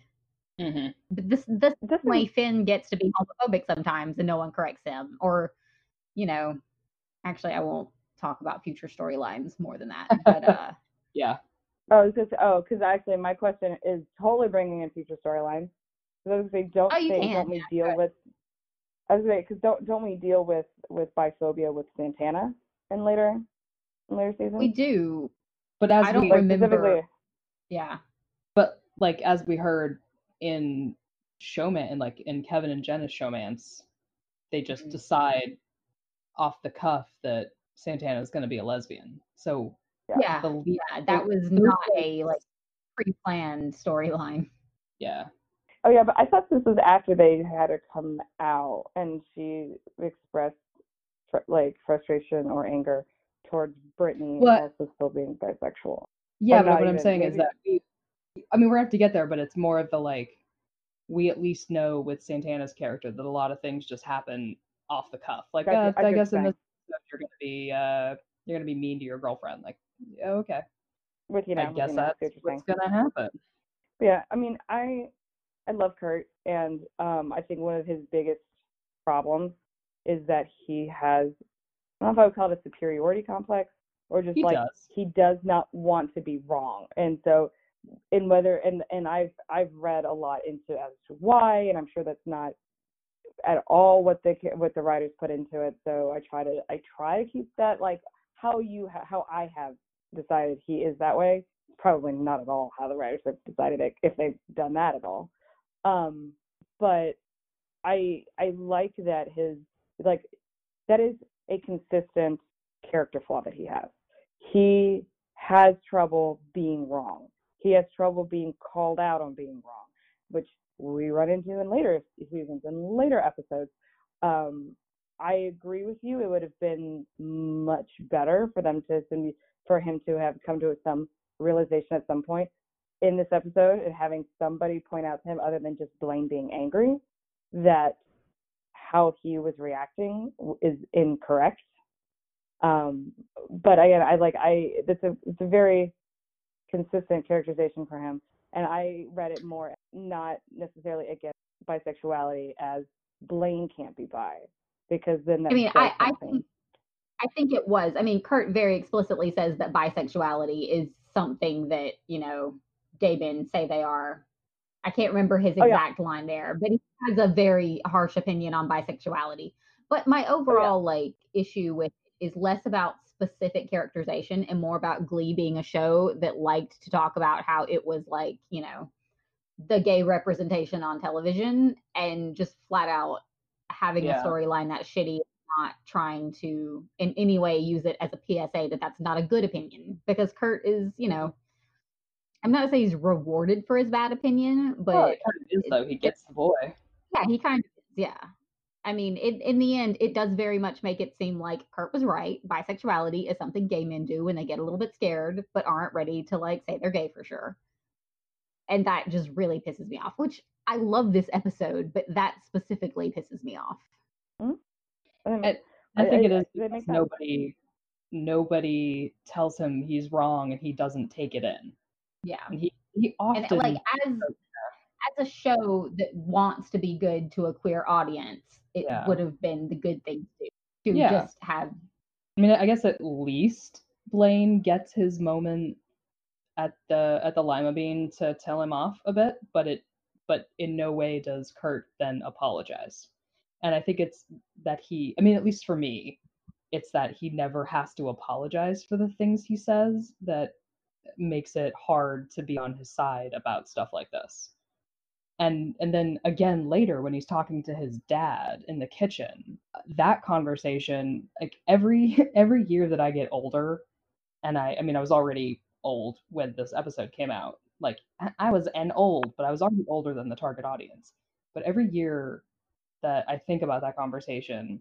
Hmm But this this This way is, Finn gets to be homophobic sometimes and no one corrects him. Or, you know, actually I won't talk about future storylines more than that. But uh Yeah. oh, I was oh, because actually my question is totally bringing in future storylines. So I was gonna say, don't Oh, say, don't we yeah, deal with? I was gonna say, because don't don't we deal with with biphobia with Santana in later in later seasons? we do. But as I don't we like remember- Yeah. but like as we heard in showman and like in Kevin and Jenna's showmance, they just Mhm. decide off the cuff that Santana is going to be a lesbian. So Yeah. the Yeah. That was not a like pre-planned storyline. yeah, Oh yeah, but I thought this was after they had her come out and she expressed fr- like frustration or anger towards Brittany What- also still being bisexual. yeah. But not what I'm even, saying is that we, I mean, we're gonna have to get there, but it's more of the like, we at least know with Santana's character that a lot of things just happen off the cuff. Like, uh, I I, guess you're in this you're gonna be, uh, you're gonna be mean to your girlfriend. Like, yeah, okay, With you know, I guess you know, that's see what you're what's gonna happen. Yeah, I mean, I I love Kurt, and um, I think one of his biggest problems is that he has I don't know if I would call it a superiority complex or just He like does. he does not want to be wrong. And so in whether and and I've I've read a lot into as to why and I'm sure that's not at all what the what the writers put into it. So I try to I try to keep that like how you ha- how I have decided he is that way. Probably not at all how the writers have decided it if they've done that at all. Um, but I I like that his like that is a consistent character flaw that he has. He has trouble being wrong. He has trouble being called out on being wrong, which we run into in later seasons and later episodes. Um, I agree with you. It would have been much better for them to for him to have come to some realization at some point in this episode and having somebody point out to him other than just Blaine being angry that how he was reacting is incorrect. Um, but again, I like I it's a it's a very consistent characterization for him, and I read it more not necessarily against bisexuality as Blaine can't be bi because then I mean, I I think I think it was. I mean, Kurt very explicitly says that bisexuality is something that you know gay men say they are. I can't remember his exact oh, yeah. line there, but he has a very harsh opinion on bisexuality. But my overall oh, yeah. like issue with is less about specific characterization and more about Glee being a show that liked to talk about how it was like, you know, the gay representation on television and just flat out having yeah. a storyline that's shitty not trying to in any way use it as a PSA that that's not a good opinion because Kurt is, you know, I'm not saying he's rewarded for his bad opinion, but well, it kind of is though. He gets the boy. Yeah, he kind of is. Yeah. I mean, it, in the end, it does very much make it seem like Kurt was right. Bisexuality is something gay men do when they get a little bit scared, but aren't ready to like say they're gay for sure. And that just really pisses me off, which I love this episode, but that specifically pisses me off. Mm-hmm. I, I, think I, it is because nobody nobody tells him he's wrong and he doesn't take it in. Yeah. And he, he often and like as as a show that wants to be good to a queer audience, it yeah. would have been the good thing to do to yeah. just have. I mean, I guess at least Blaine gets his moment at the at the lima bean to tell him off a bit, but it but in no way does Kurt then apologize. And I think it's that he, I mean, at least for me, it's that he never has to apologize for the things he says that makes it hard to be on his side about stuff like this and and then again later when he's talking to his dad in the kitchen that conversation like every every year that i get older and i i mean i was already old when this episode came out like i was an old but i was already older than the target audience but every year that i think about that conversation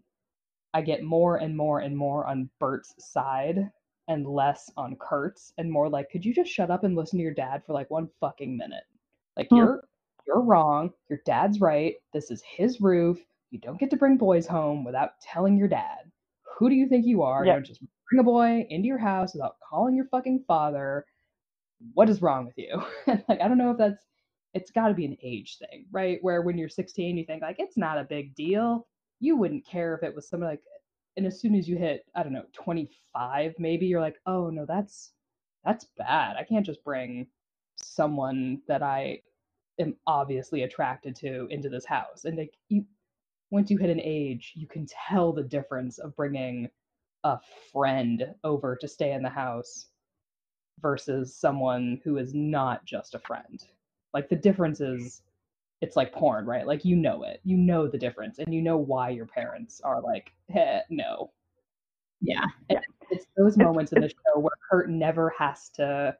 i get more and more and more on burt's side and less on kurt's and more like could you just shut up and listen to your dad for like one fucking minute like hmm. you're you're wrong. Your dad's right. This is his roof. You don't get to bring boys home without telling your dad. Who do you think you are? You don't just bring a boy into your house without calling your fucking father. What is wrong with you? like I don't know if that's it's got to be an age thing, right? Where when you're 16 you think like it's not a big deal. You wouldn't care if it was something like and as soon as you hit I don't know 25 maybe you're like, "Oh no, that's that's bad. I can't just bring someone that I am obviously attracted to into this house. And like you, once you hit an age, you can tell the difference of bringing a friend over to stay in the house versus someone who is not just a friend. Like the difference is it's like porn, right? Like you know it. You know the difference and you know why your parents are like, hey, no. Yeah. And it's those moments in the show where Kurt never has to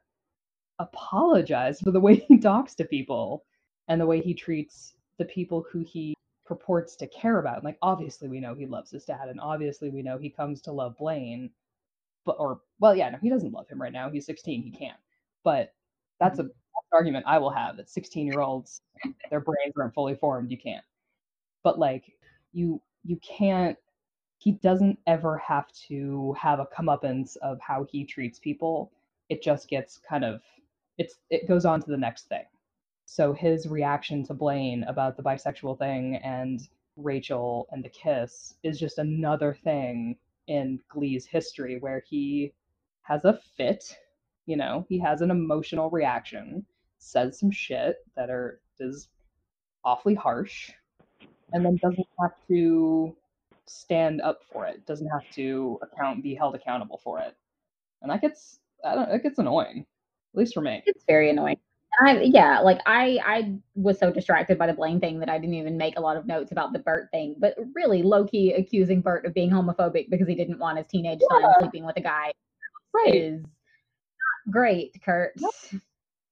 apologize for the way he talks to people and the way he treats the people who he purports to care about. Like obviously we know he loves his dad, and obviously we know he comes to love Blaine. But or well, yeah, no, he doesn't love him right now. He's 16, he can't. But that's a argument I will have that 16 year olds, their brains aren't fully formed. You can't. But like you you can't he doesn't ever have to have a comeuppance of how he treats people. It just gets kind of it's it goes on to the next thing. So his reaction to Blaine about the bisexual thing and Rachel and the kiss is just another thing in Glee's history where he has a fit, you know, he has an emotional reaction, says some shit that are is awfully harsh, and then doesn't have to stand up for it, doesn't have to account be held accountable for it. And that gets I don't it gets annoying. At least for me. It's very annoying. I yeah, like I I was so distracted by the Blaine thing that I didn't even make a lot of notes about the Burt thing. But really, low key accusing Burt of being homophobic because he didn't want his teenage son sleeping with a guy Right. is not great, Kurt.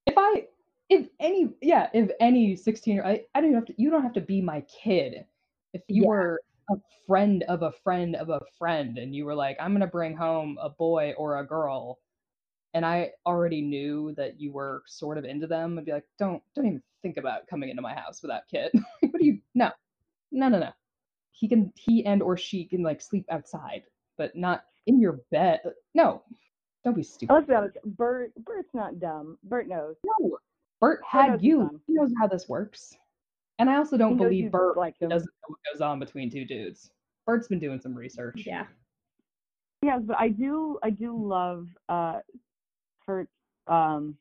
If I if any yeah, if any 16 year I, I don't have to you don't have to be my kid. If you Yeah. were a friend of a friend of a friend and you were like, I'm gonna bring home a boy or a girl and I already knew that you were sort of into them, I'd be like, don't don't even think about coming into my house with that kid. what do you no. No no no. He can he and or she can like sleep outside, but not in your bed. No. Don't be stupid. Let's be honest. Burt, Burt's not dumb. Burt knows. No, Burt had his you. son. He knows how this works. And I also don't He believe you Burt like him. doesn't know what goes on between two dudes. Burt's been doing some research. Yeah. Yes, but I do I do love uh Kurt's um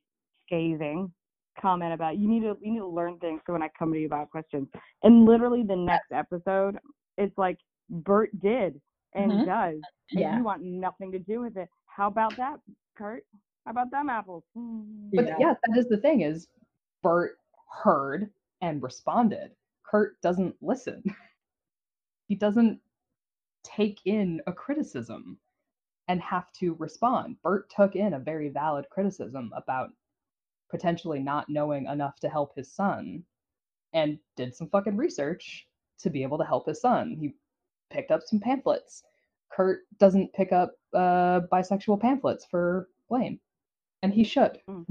scathing comment about you need to you need to learn things so when I come to you about questions. And literally the next episode, it's like Burt did and Mhm. does. And Yeah. you want nothing to do with it. How about that, Kurt? How about them apples? But Yeah. yeah. that is the thing is Burt heard and responded. Kurt doesn't listen. he doesn't take in a criticism and have to respond. Burt took in a very valid criticism about potentially not knowing enough to help his son and did some fucking research to be able to help his son. He picked up some pamphlets. Kurt doesn't pick up uh, bisexual pamphlets for Blaine, and he should. Mm.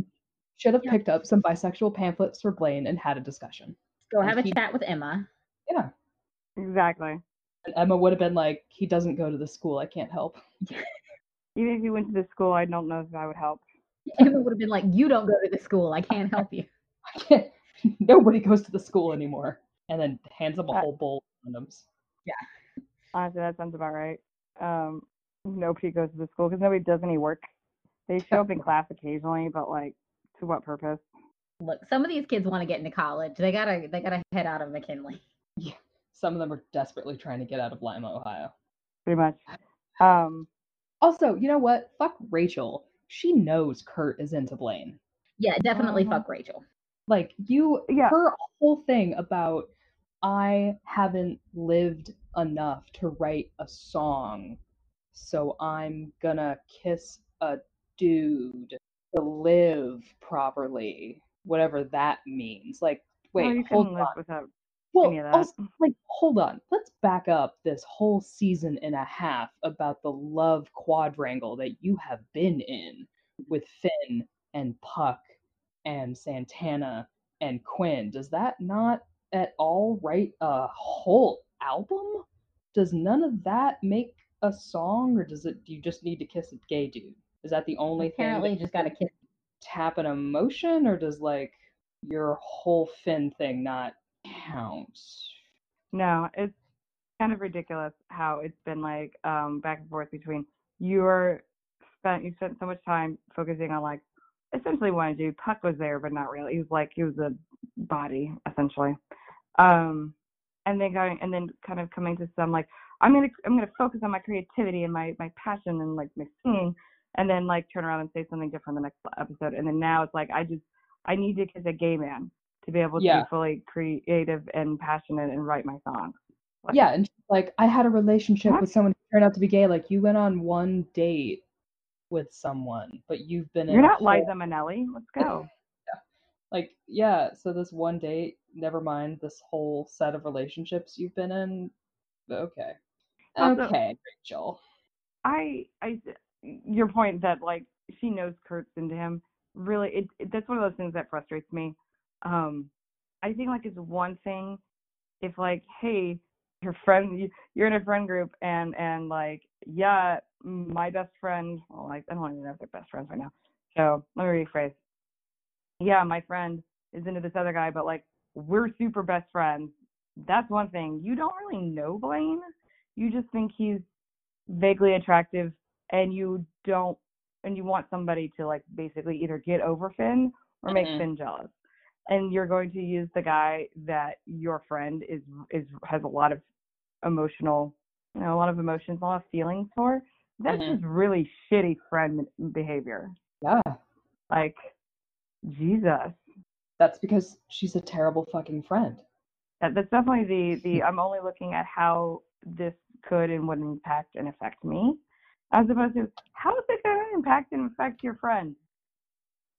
Should have Yeah. picked up some bisexual pamphlets for Blaine and had a discussion. Go And have a he- chat with Emma. Yeah. Exactly. And Emma would have been like, he doesn't go to the school, I can't help. Even if you went to the school, I don't know if I would help. Emma would have been like, "You don't go to the school. I can't help you." I can't. Nobody goes to the school anymore. And then hands him a Uh, whole bowl of condoms. Yeah. Honestly, that sounds about right. Um, nobody goes to the school because nobody does any work. They show up in class occasionally, but like, to what purpose? Look, some of these kids want to get into college. They gotta they gotta head out of McKinley. Yeah. Some of them are desperately trying to get out of Lima, Ohio. Pretty much. Um, Also, you know what? Fuck Rachel. She knows Kurt is into Blaine. Yeah, definitely Mhm. fuck Rachel. Like you Yeah. her whole thing about I haven't lived enough to write a song, so I'm gonna kiss a dude to live properly. Whatever that means. Like, wait, well, you hold couldn't live on. without Well, any of that. also, like, hold on. Let's back up this whole season and a half about the love quadrangle that you have been in with Finn and Puck and Santana and Quinn. Does that not at all write a whole album? Does none of that make a song, or does it? Do you just need to kiss a gay dude? Is that the only thing? Apparently, thing? just gotta kiss. tap an emotion, or does like your whole Finn thing not count? No, it's kind of ridiculous how it's been like um back and forth between you're spent you spent so much time focusing on like essentially one dude. Puck was there but not really. He was like he was a body essentially. Um and then going and then kind of coming to some like I'm gonna I'm gonna focus on my creativity and my my passion and like my singing and then like turn around and say something different the next episode and then now it's like I just I need to kiss a gay man to be able to be fully creative and passionate and write my songs. Like, Yeah, and like I had a relationship What? with someone who turned out to be gay. Like you went on one date with someone, but you've been in You're not whole- Liza Minnelli. Let's go. like yeah. So this one date, never mind this whole set of relationships you've been in. Okay, Also- okay, Rachel. I I your point that like she knows Kurt's into him really it, it that's one of those things that frustrates me. Um I think like it's one thing if like hey your friend you, you're in a friend group and and like yeah my best friend well like I don't even know if they're best friends right now. So let me rephrase. Yeah, my friend is into this other guy, but like we're super best friends. that's one thing. You don't really know Blaine. You just think he's vaguely attractive and you don't and you want somebody to like basically either get over Finn or make Mhm. Finn jealous. And you're going to use the guy that your friend is is has a lot of emotional, you know, a lot of emotions, a lot of feelings for. That's Mhm. just really shitty friend behavior. Yeah. Like Jesus. That's because she's a terrible fucking friend. That, that's definitely the the I'm only looking at how this could and would impact and affect me, as opposed to how is it going to impact and affect your friend.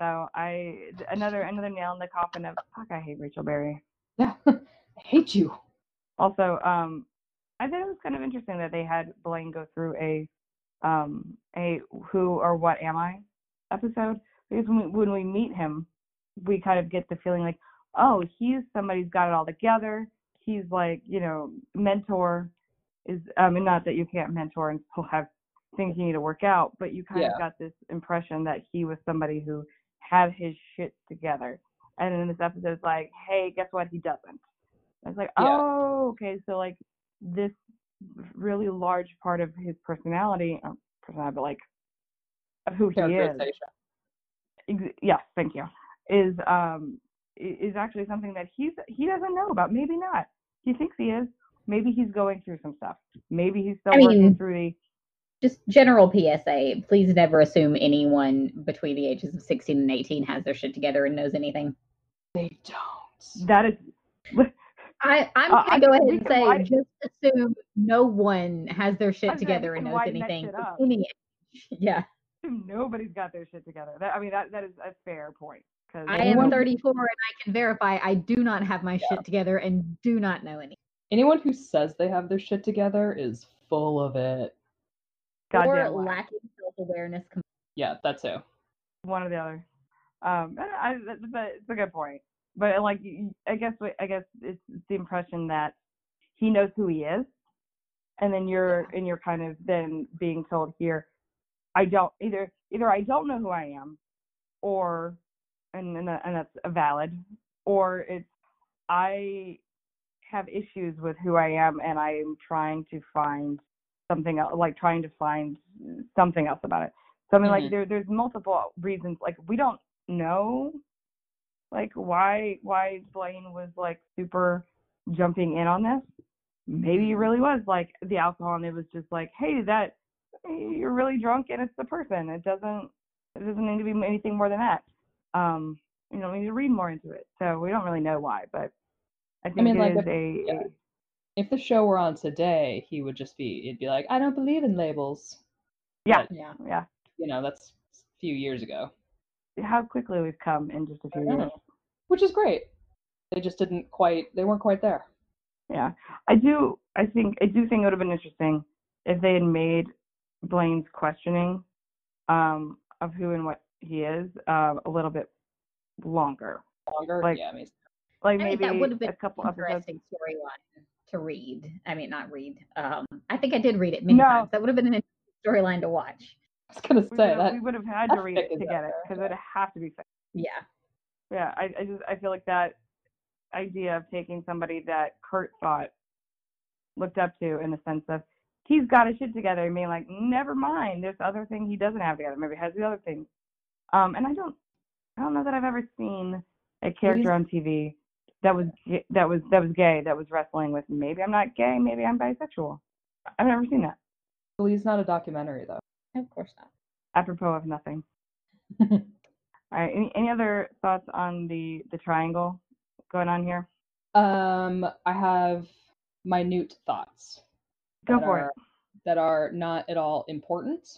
So I another another nail in the coffin of fuck I hate Rachel Berry. Yeah. I hate you. Also, um, I thought it was kind of interesting that they had Blaine go through a um a who or what am I episode because when we, when we meet him, we kind of get the feeling like oh he's somebody who's got it all together. He's like you know mentor is I mean not that you can't mentor and still have things you need to work out, but you kind Yeah. of got this impression that he was somebody who had his shit together. And then this episode is like, hey, guess what? He doesn't. I was like, Yeah. oh, okay. So like this really large part of his personality, uh, personality, but like of who he is. Characterization. Ex- yes, thank you. Is um is actually something that he's he doesn't know about. Maybe not. He thinks he is. Maybe he's going through some stuff. Maybe he's still I working through the. Just general PSA, please never assume anyone between the ages of 16 and 18 has their shit together and knows anything. They don't. That is. I, I'm Uh, going I to go ahead and say widen- just assume no one has their shit was together and knows anything. shit from up. any. Yeah. Nobody's got their shit together. That, I mean, that that is a fair point. Because I am 34 and I can verify I do not have my shit together and do not know any. Anyone who says they have their shit together is full of it. Or goddamn lie. lacking self awareness. Yeah, that too. one or the other. Um, and I, that's a, it's a good point. But like, I guess, I guess it's the impression that he knows who he is, and then you're, and you're kind of then being told here, I don't either. Either I don't know who I am, or, and and, and that's valid, or it's I have issues with who I am, and I am trying to find something else, like trying to find something else about it. So I mean, like Mhm. there there's multiple reasons. Like we don't know, like why why Blaine was like super jumping in on this. Maybe it really was like the alcohol, and it was just like, hey, that you're really drunk, and it's the person. It doesn't it doesn't need to be anything more than that. Um, you know, we need to read more into it. So we don't really know why, but I think mean, it like, is a, yeah. If the show were on today, he would just be it'd be like, I don't believe in labels. yeah, But, Yeah. yeah. you know, that's a few years ago. How quickly we've come in just a few I know. years. Which is great. They just didn't quite they weren't quite there. Yeah, I do. I think I do think it would have been interesting if they had made Blaine's questioning um, of who and what he is uh, a little bit longer. Longer. Like, yeah, I mean Like I think maybe that would have been a couple an episodes. interesting storyline to read. I mean, not read. Um, I think I did read it many No. times. That would have been an interesting storyline to watch. I was gonna say would, have, that we would have had to read fic it is to get it there, because it'd have to be fic. Yeah. Yeah, I, I just I feel like that idea of taking somebody that Kurt thought looked up to in the sense of he's got his shit together and being like, never mind, this other thing he doesn't have together. Maybe he has the other things. Um, and I don't I don't know that I've ever seen a character on TV that was ga- that was that was gay that was wrestling with maybe I'm not gay, maybe I'm bisexual. I've never seen that. Glee's not a documentary though. Of course not. Apropos of nothing. All right. Any any other thoughts on the the triangle going on here? Um, I have minute thoughts. Go that for are, it. That are not at all important.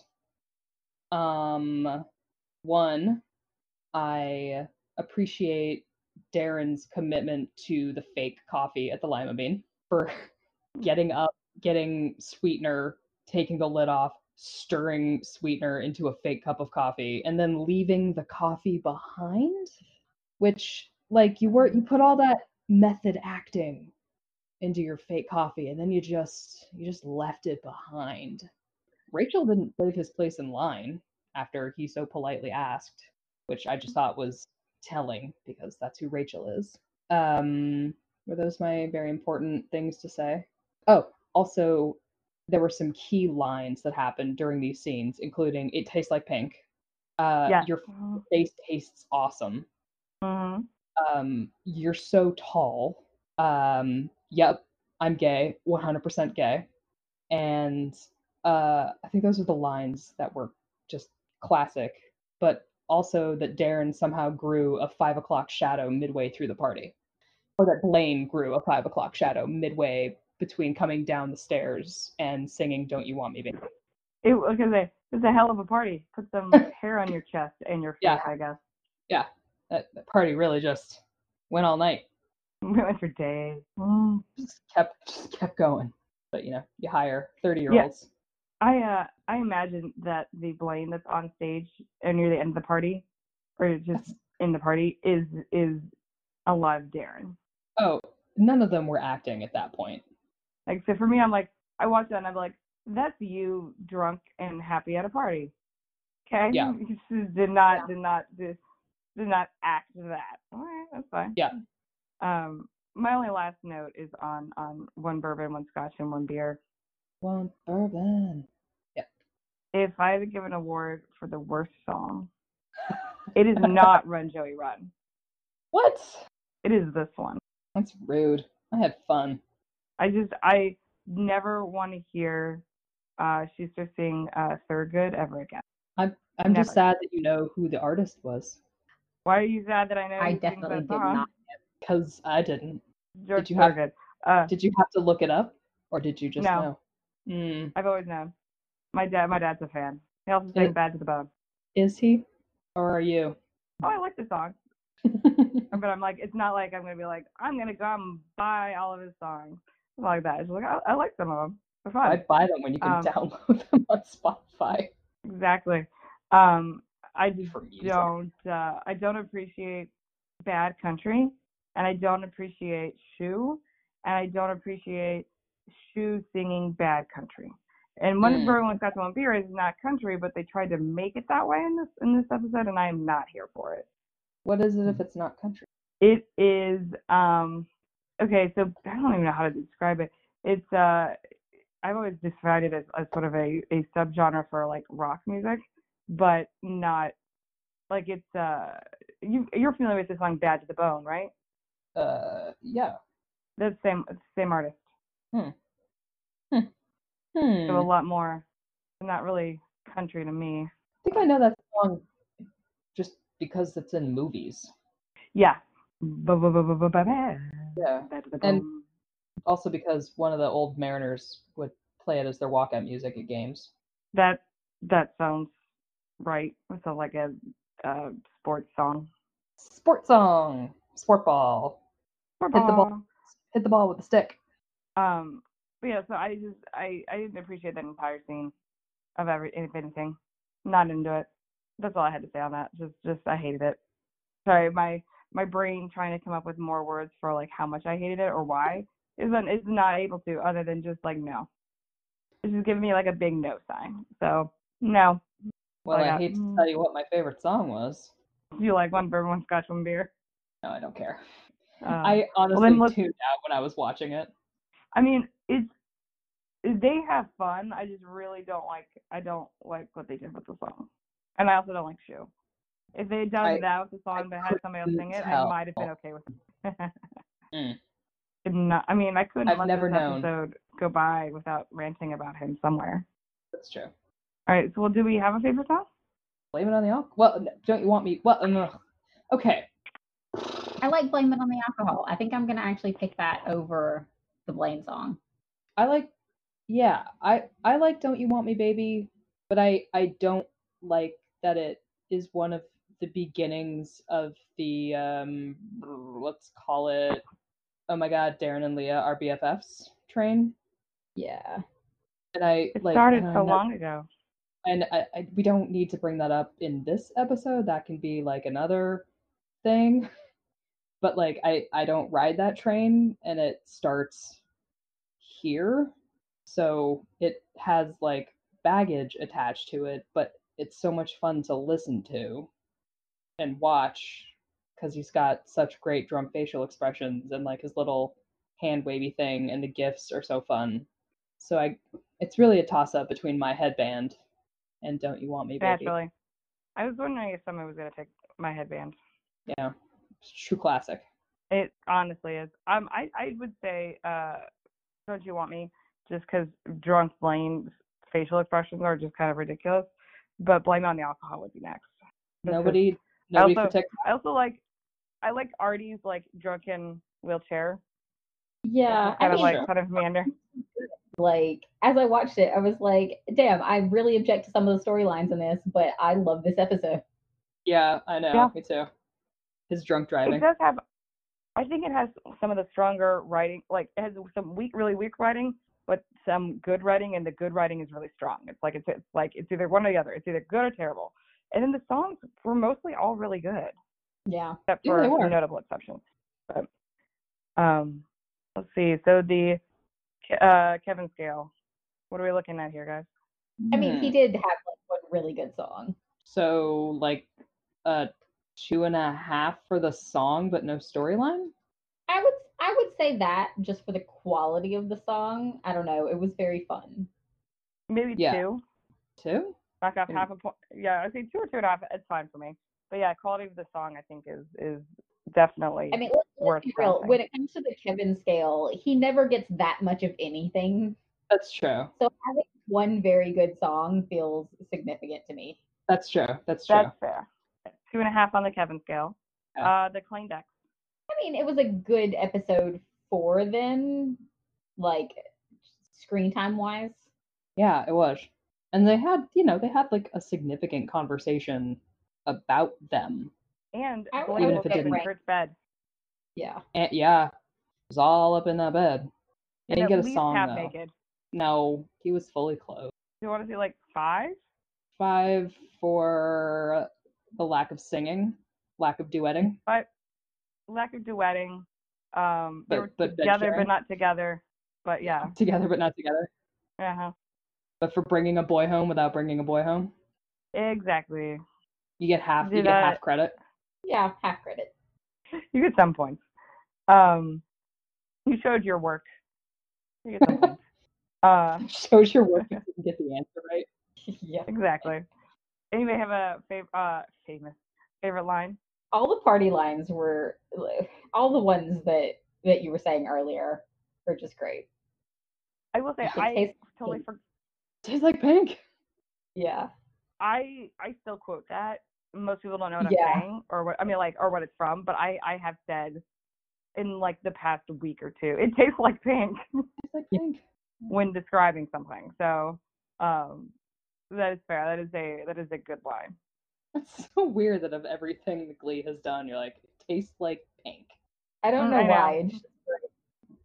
Um, one, I appreciate Darren's commitment to the fake coffee at the Lima Bean for getting up, getting sweetener, taking the lid off, stirring sweetener into a fake cup of coffee, and then leaving the coffee behind. Which, like, you were you put all that method acting into your fake coffee, and then you just you just left it behind. Rachel didn't leave his place in line after he so politely asked, which I just thought was telling because that's who Rachel is. Um, Were those my very important things to say? Oh, also, there were some key lines that happened during these scenes, including "It tastes like pink." Uh, Yeah. Your face tastes awesome. Mhm. Um, you're so tall. Um, yep, I'm gay, 100% gay. And uh, I think those are the lines that were just classic, but also that Darren somehow grew a five o'clock shadow midway through the party. Or that Blaine grew a five o'clock shadow midway between coming down the stairs and singing Don't You Want Me Baby. It was a it was a hell of a party. Put some hair on your chest and your face, Yeah. I guess. That, that party really just went all night. We went for days. Mm. Just kept just kept going. But you know, you hire 30 year olds. I uh I imagine that the Blaine that's on stage near the end of the party, or just in the party, is is a live Darren. Oh, none of them were acting at that point. Like so for me, I'm like I that and I'm like, that's you drunk and happy at a party. Okay. Yeah. Did not Yeah. did not did, did not act that. All right, that's fine. Yeah. Um, my only last note is on on one bourbon, one scotch, and one beer. One bourbon. If I had to give an award for the worst song, it is not Run Joey Run. What? It is this one. That's rude. I had fun. I just I never want to hear uh Schuester sing uh Thorogood ever again. I'm Never. just sad that you know who the artist was. Why are you sad that I know? I definitely did song? not. Because I didn't. George you have- Thorogood. Uh, Did you have to look it up? Or did you just No. know? Mm, I've always known. My dad, my dad's a fan. He also sings "Bad to the Bone." is he? Or are you? Oh, I like the song, but I'm like, it's not like I'm gonna be like, I'm gonna go out and buy all of his songs. Like that. It's like I, I like some of them. They're fun. I'd buy them when you can Um, download them on Spotify. Exactly. Um, I just don't. Uh, I don't appreciate bad country, and I don't appreciate Schue, and I don't appreciate Schue singing bad country. And one Mm. of Berlin Got One Beer is not country, but they tried to make it that way in this in this episode, and I am not here for it. What is it if it's not country? It is um okay, so I don't even know how to describe it. It's uh I've always described it as, as sort of a, a subgenre for like rock music, but not like it's uh you you're familiar with the song Bad to the Bone, right? Uh, yeah. That's the same same artist. Hmm. Hmm. So a I lot more not really country to me. I think I know that song just because it's in movies. Yeah. Bad Yeah. to the And- Also because one of the old Mariners would play it as their walkout music at games. That that sounds right. It's a, like a uh, sports song. Sport song. Sport ball. Hit the ball. Hit the ball with the stick. Um, but yeah, so I just I I didn't appreciate that entire scene of every if anything. Not into it. That's all I had to say on that. Just just I hated it. Sorry, my my brain trying to come up with more words for like how much I hated it or why isn't is not able to other than just like no. It's just giving me like a big no sign. So no. Well, I I got- hate to mm. tell you what my favorite song was. You like one bourbon, one scotch, one beer. No, I don't care. Uh, I honestly let's- tuned out when I was watching it. I mean, it's they have fun. I just really don't like. I don't like what they did with the song, and I also don't like Schue. If they had done I- that with the song but had somebody else sing it, tell. I might have been okay with it. Mm. Not, I mean, I couldn't I've let never this known. episode go by without ranting about him somewhere. That's true. All right, so well, do we have a favorite song? Blame it on the alcohol. Well, don't you want me? Well, ugh. okay. I like Blame It on the Alcohol. I think I'm gonna actually pick that over the Blaine song. I like, yeah, I I like "Don't You Want Me, Baby," but I I don't like that it is one of the beginnings of the um let's call it oh my god Darren and Lea are BFFs train, Yeah. and I It like started so not- long ago. and I, I we don't need to bring that up in this episode that can be like another thing but like i i don't ride that train and it starts here so it has like baggage attached to it but it's so much fun to listen to and watch because he's got such great drum facial expressions and like his little hand wavy thing and the gifts are so fun. So I it's really a toss up between my headband and Don't You Want Me Baby. Naturally. I was wondering if someone was gonna pick my headband. Yeah. It's true classic. It honestly is. Um, I I would say, uh, don't you want me? Just because drunk Blaine's facial expressions are just kind of ridiculous. But blame on the alcohol would be next. Just 'cause- Nobody nobody also- protects I also like, I like Artie's like drunken wheelchair. Yeah, I kind of mean, like kind of meander. like as I watched it, I was like, damn, I really object to some of the storylines in this, but I love this episode. Yeah, I know, Yeah. me too. His drunk driving. It driving. does have. I think it has some of the stronger writing. Like it has some weak, really weak writing, but some good writing, and the good writing is really strong. It's like it's, it's like it's either one or the other. It's either good or terrible. And then the songs were mostly all really good, Yeah. except Yeah, for they were. notable exceptions. But um, let's see. So the uh, Kevin scale. What are we looking at here, guys? I mean, he Hmm. did have like one really good song. So like a two and a half for the song, but no storyline. I would I would say that just for the quality of the song. I don't know. It was very fun. Maybe Yeah. two. Two? Back off Yeah. half a point. Yeah, I think two or two and a half. It's fine for me. But yeah, quality of the song I think is is definitely. I mean, let's, let's Worth be real. When it comes to the Kevin scale, he never gets that much of anything. That's true. So having one very good song feels significant to me. That's true. That's true. That's fair. Two and a half on the Kevin scale. Yeah. Uh, the Klainedex. I mean, it was a good episode for them, like screen time wise. Yeah, it was. And they had, you know, they had like a significant conversation about them. And I- Blaine Even if it was in didn't- Kurt's bed. Yeah. And yeah, it was all up in that bed. He didn't get a song half though. naked. No, he was fully clothed. Do you want to see like five? Five for the lack of singing, lack of duetting. But Lack of duetting. Um, they But- were but together but not together. But yeah. Together but not together. Uh huh. But for bringing a boy home without bringing a boy home, Exactly. you get half. Do You get that. half credit. Yeah, half credit. You get some points. Um, you showed your work. You get some points. Uh, Shows your work. if You can get the answer right. yeah. exactly. Anybody have a fav- uh, famous favorite line? All the party lines were all the ones that that you were saying earlier were just great. I will say I totally pink. forgot. Tastes like pink. Yeah. I I still quote that. Most people don't know what Yeah. I'm saying or what I mean like or what it's from, but I I have said in like the past week or two, it tastes like pink Tastes like pink. when describing something. So um that is fair. That is a that is a good line. That's so weird that of everything the Glee has done, you're like, tastes like pink. I don't Mm, know I why. It's just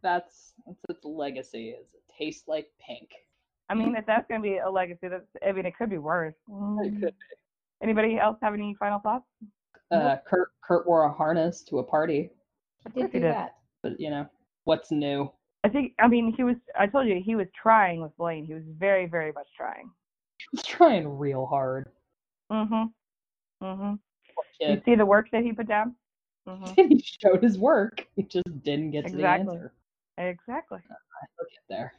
That's that's its legacy. Is it tastes like pink. I mean, if that's gonna be a legacy, that's I mean, it could be worse. It could. be. Anybody else have any final thoughts? Uh, Kurt Kurt wore a harness to a party, He course did he do did. that. but you know what's new? I think I mean he was. I told you he was trying with Blaine. He was very very much trying. He's trying real hard. Mhm. Mhm. You see the work that he put down. Mhm. he showed his work. He just didn't get to the answer. Exactly. He'll get there.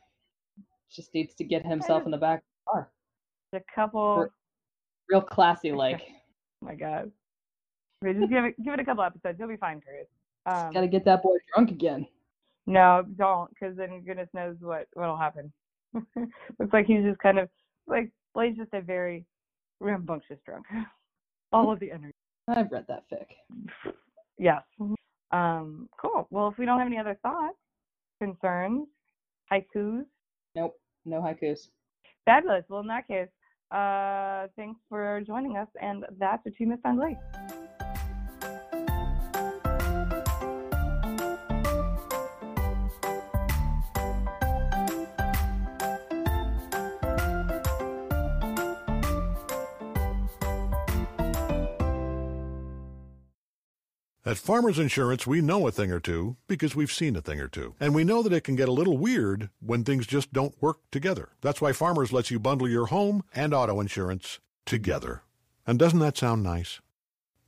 Just needs to get himself in the back of the car. A couple. Real classy like. Oh my God. Okay, just give it give it a couple episodes. You'll be fine, Curtis. Um, Gotta get that boy drunk again. No, don't, because then goodness knows what what'll happen. Looks like he's just kind of like Blaine's just a very rambunctious drunk. All of the energy. I've read that fic. Yes. Um. Cool. Well, if we don't have any other thoughts, concerns, haikus, Nope, no haikus. fabulous. Well, in that case, uh, thanks for joining us, and that's what you missed on Glee. At Farmers Insurance, we know a thing or two because we've seen a thing or two. And we know that it can get a little weird when things just don't work together. That's why Farmers lets you bundle your home and auto insurance together. And doesn't that sound nice?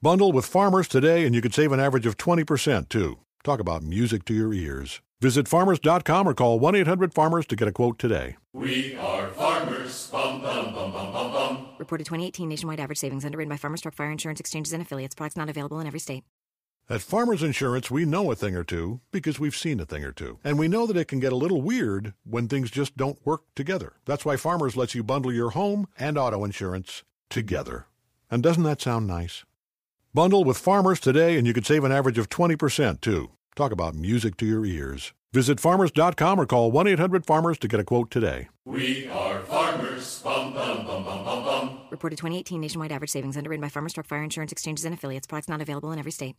Bundle with Farmers today and you could save an average of 20% too. Talk about music to your ears. Visit farmers.com or call 1 800 Farmers to get a quote today. We are farmers. Bum, bum, bum, bum, bum, bum. Reported 2018 nationwide average savings underwritten by Farmers Truck Fire Insurance Exchanges and Affiliates. Products not available in every state. At Farmers Insurance, we know a thing or two because we've seen a thing or two. And we know that it can get a little weird when things just don't work together. That's why Farmers lets you bundle your home and auto insurance together. And doesn't that sound nice? Bundle with Farmers today and you could save an average of 20% too. Talk about music to your ears. Visit farmers.com or call 1 800 Farmers to get a quote today. We are farmers. Bum, bum, bum, bum, bum, bum. Reported 2018 nationwide average savings underwritten by Farmers Truck Fire Insurance Exchanges and Affiliates. Products not available in every state.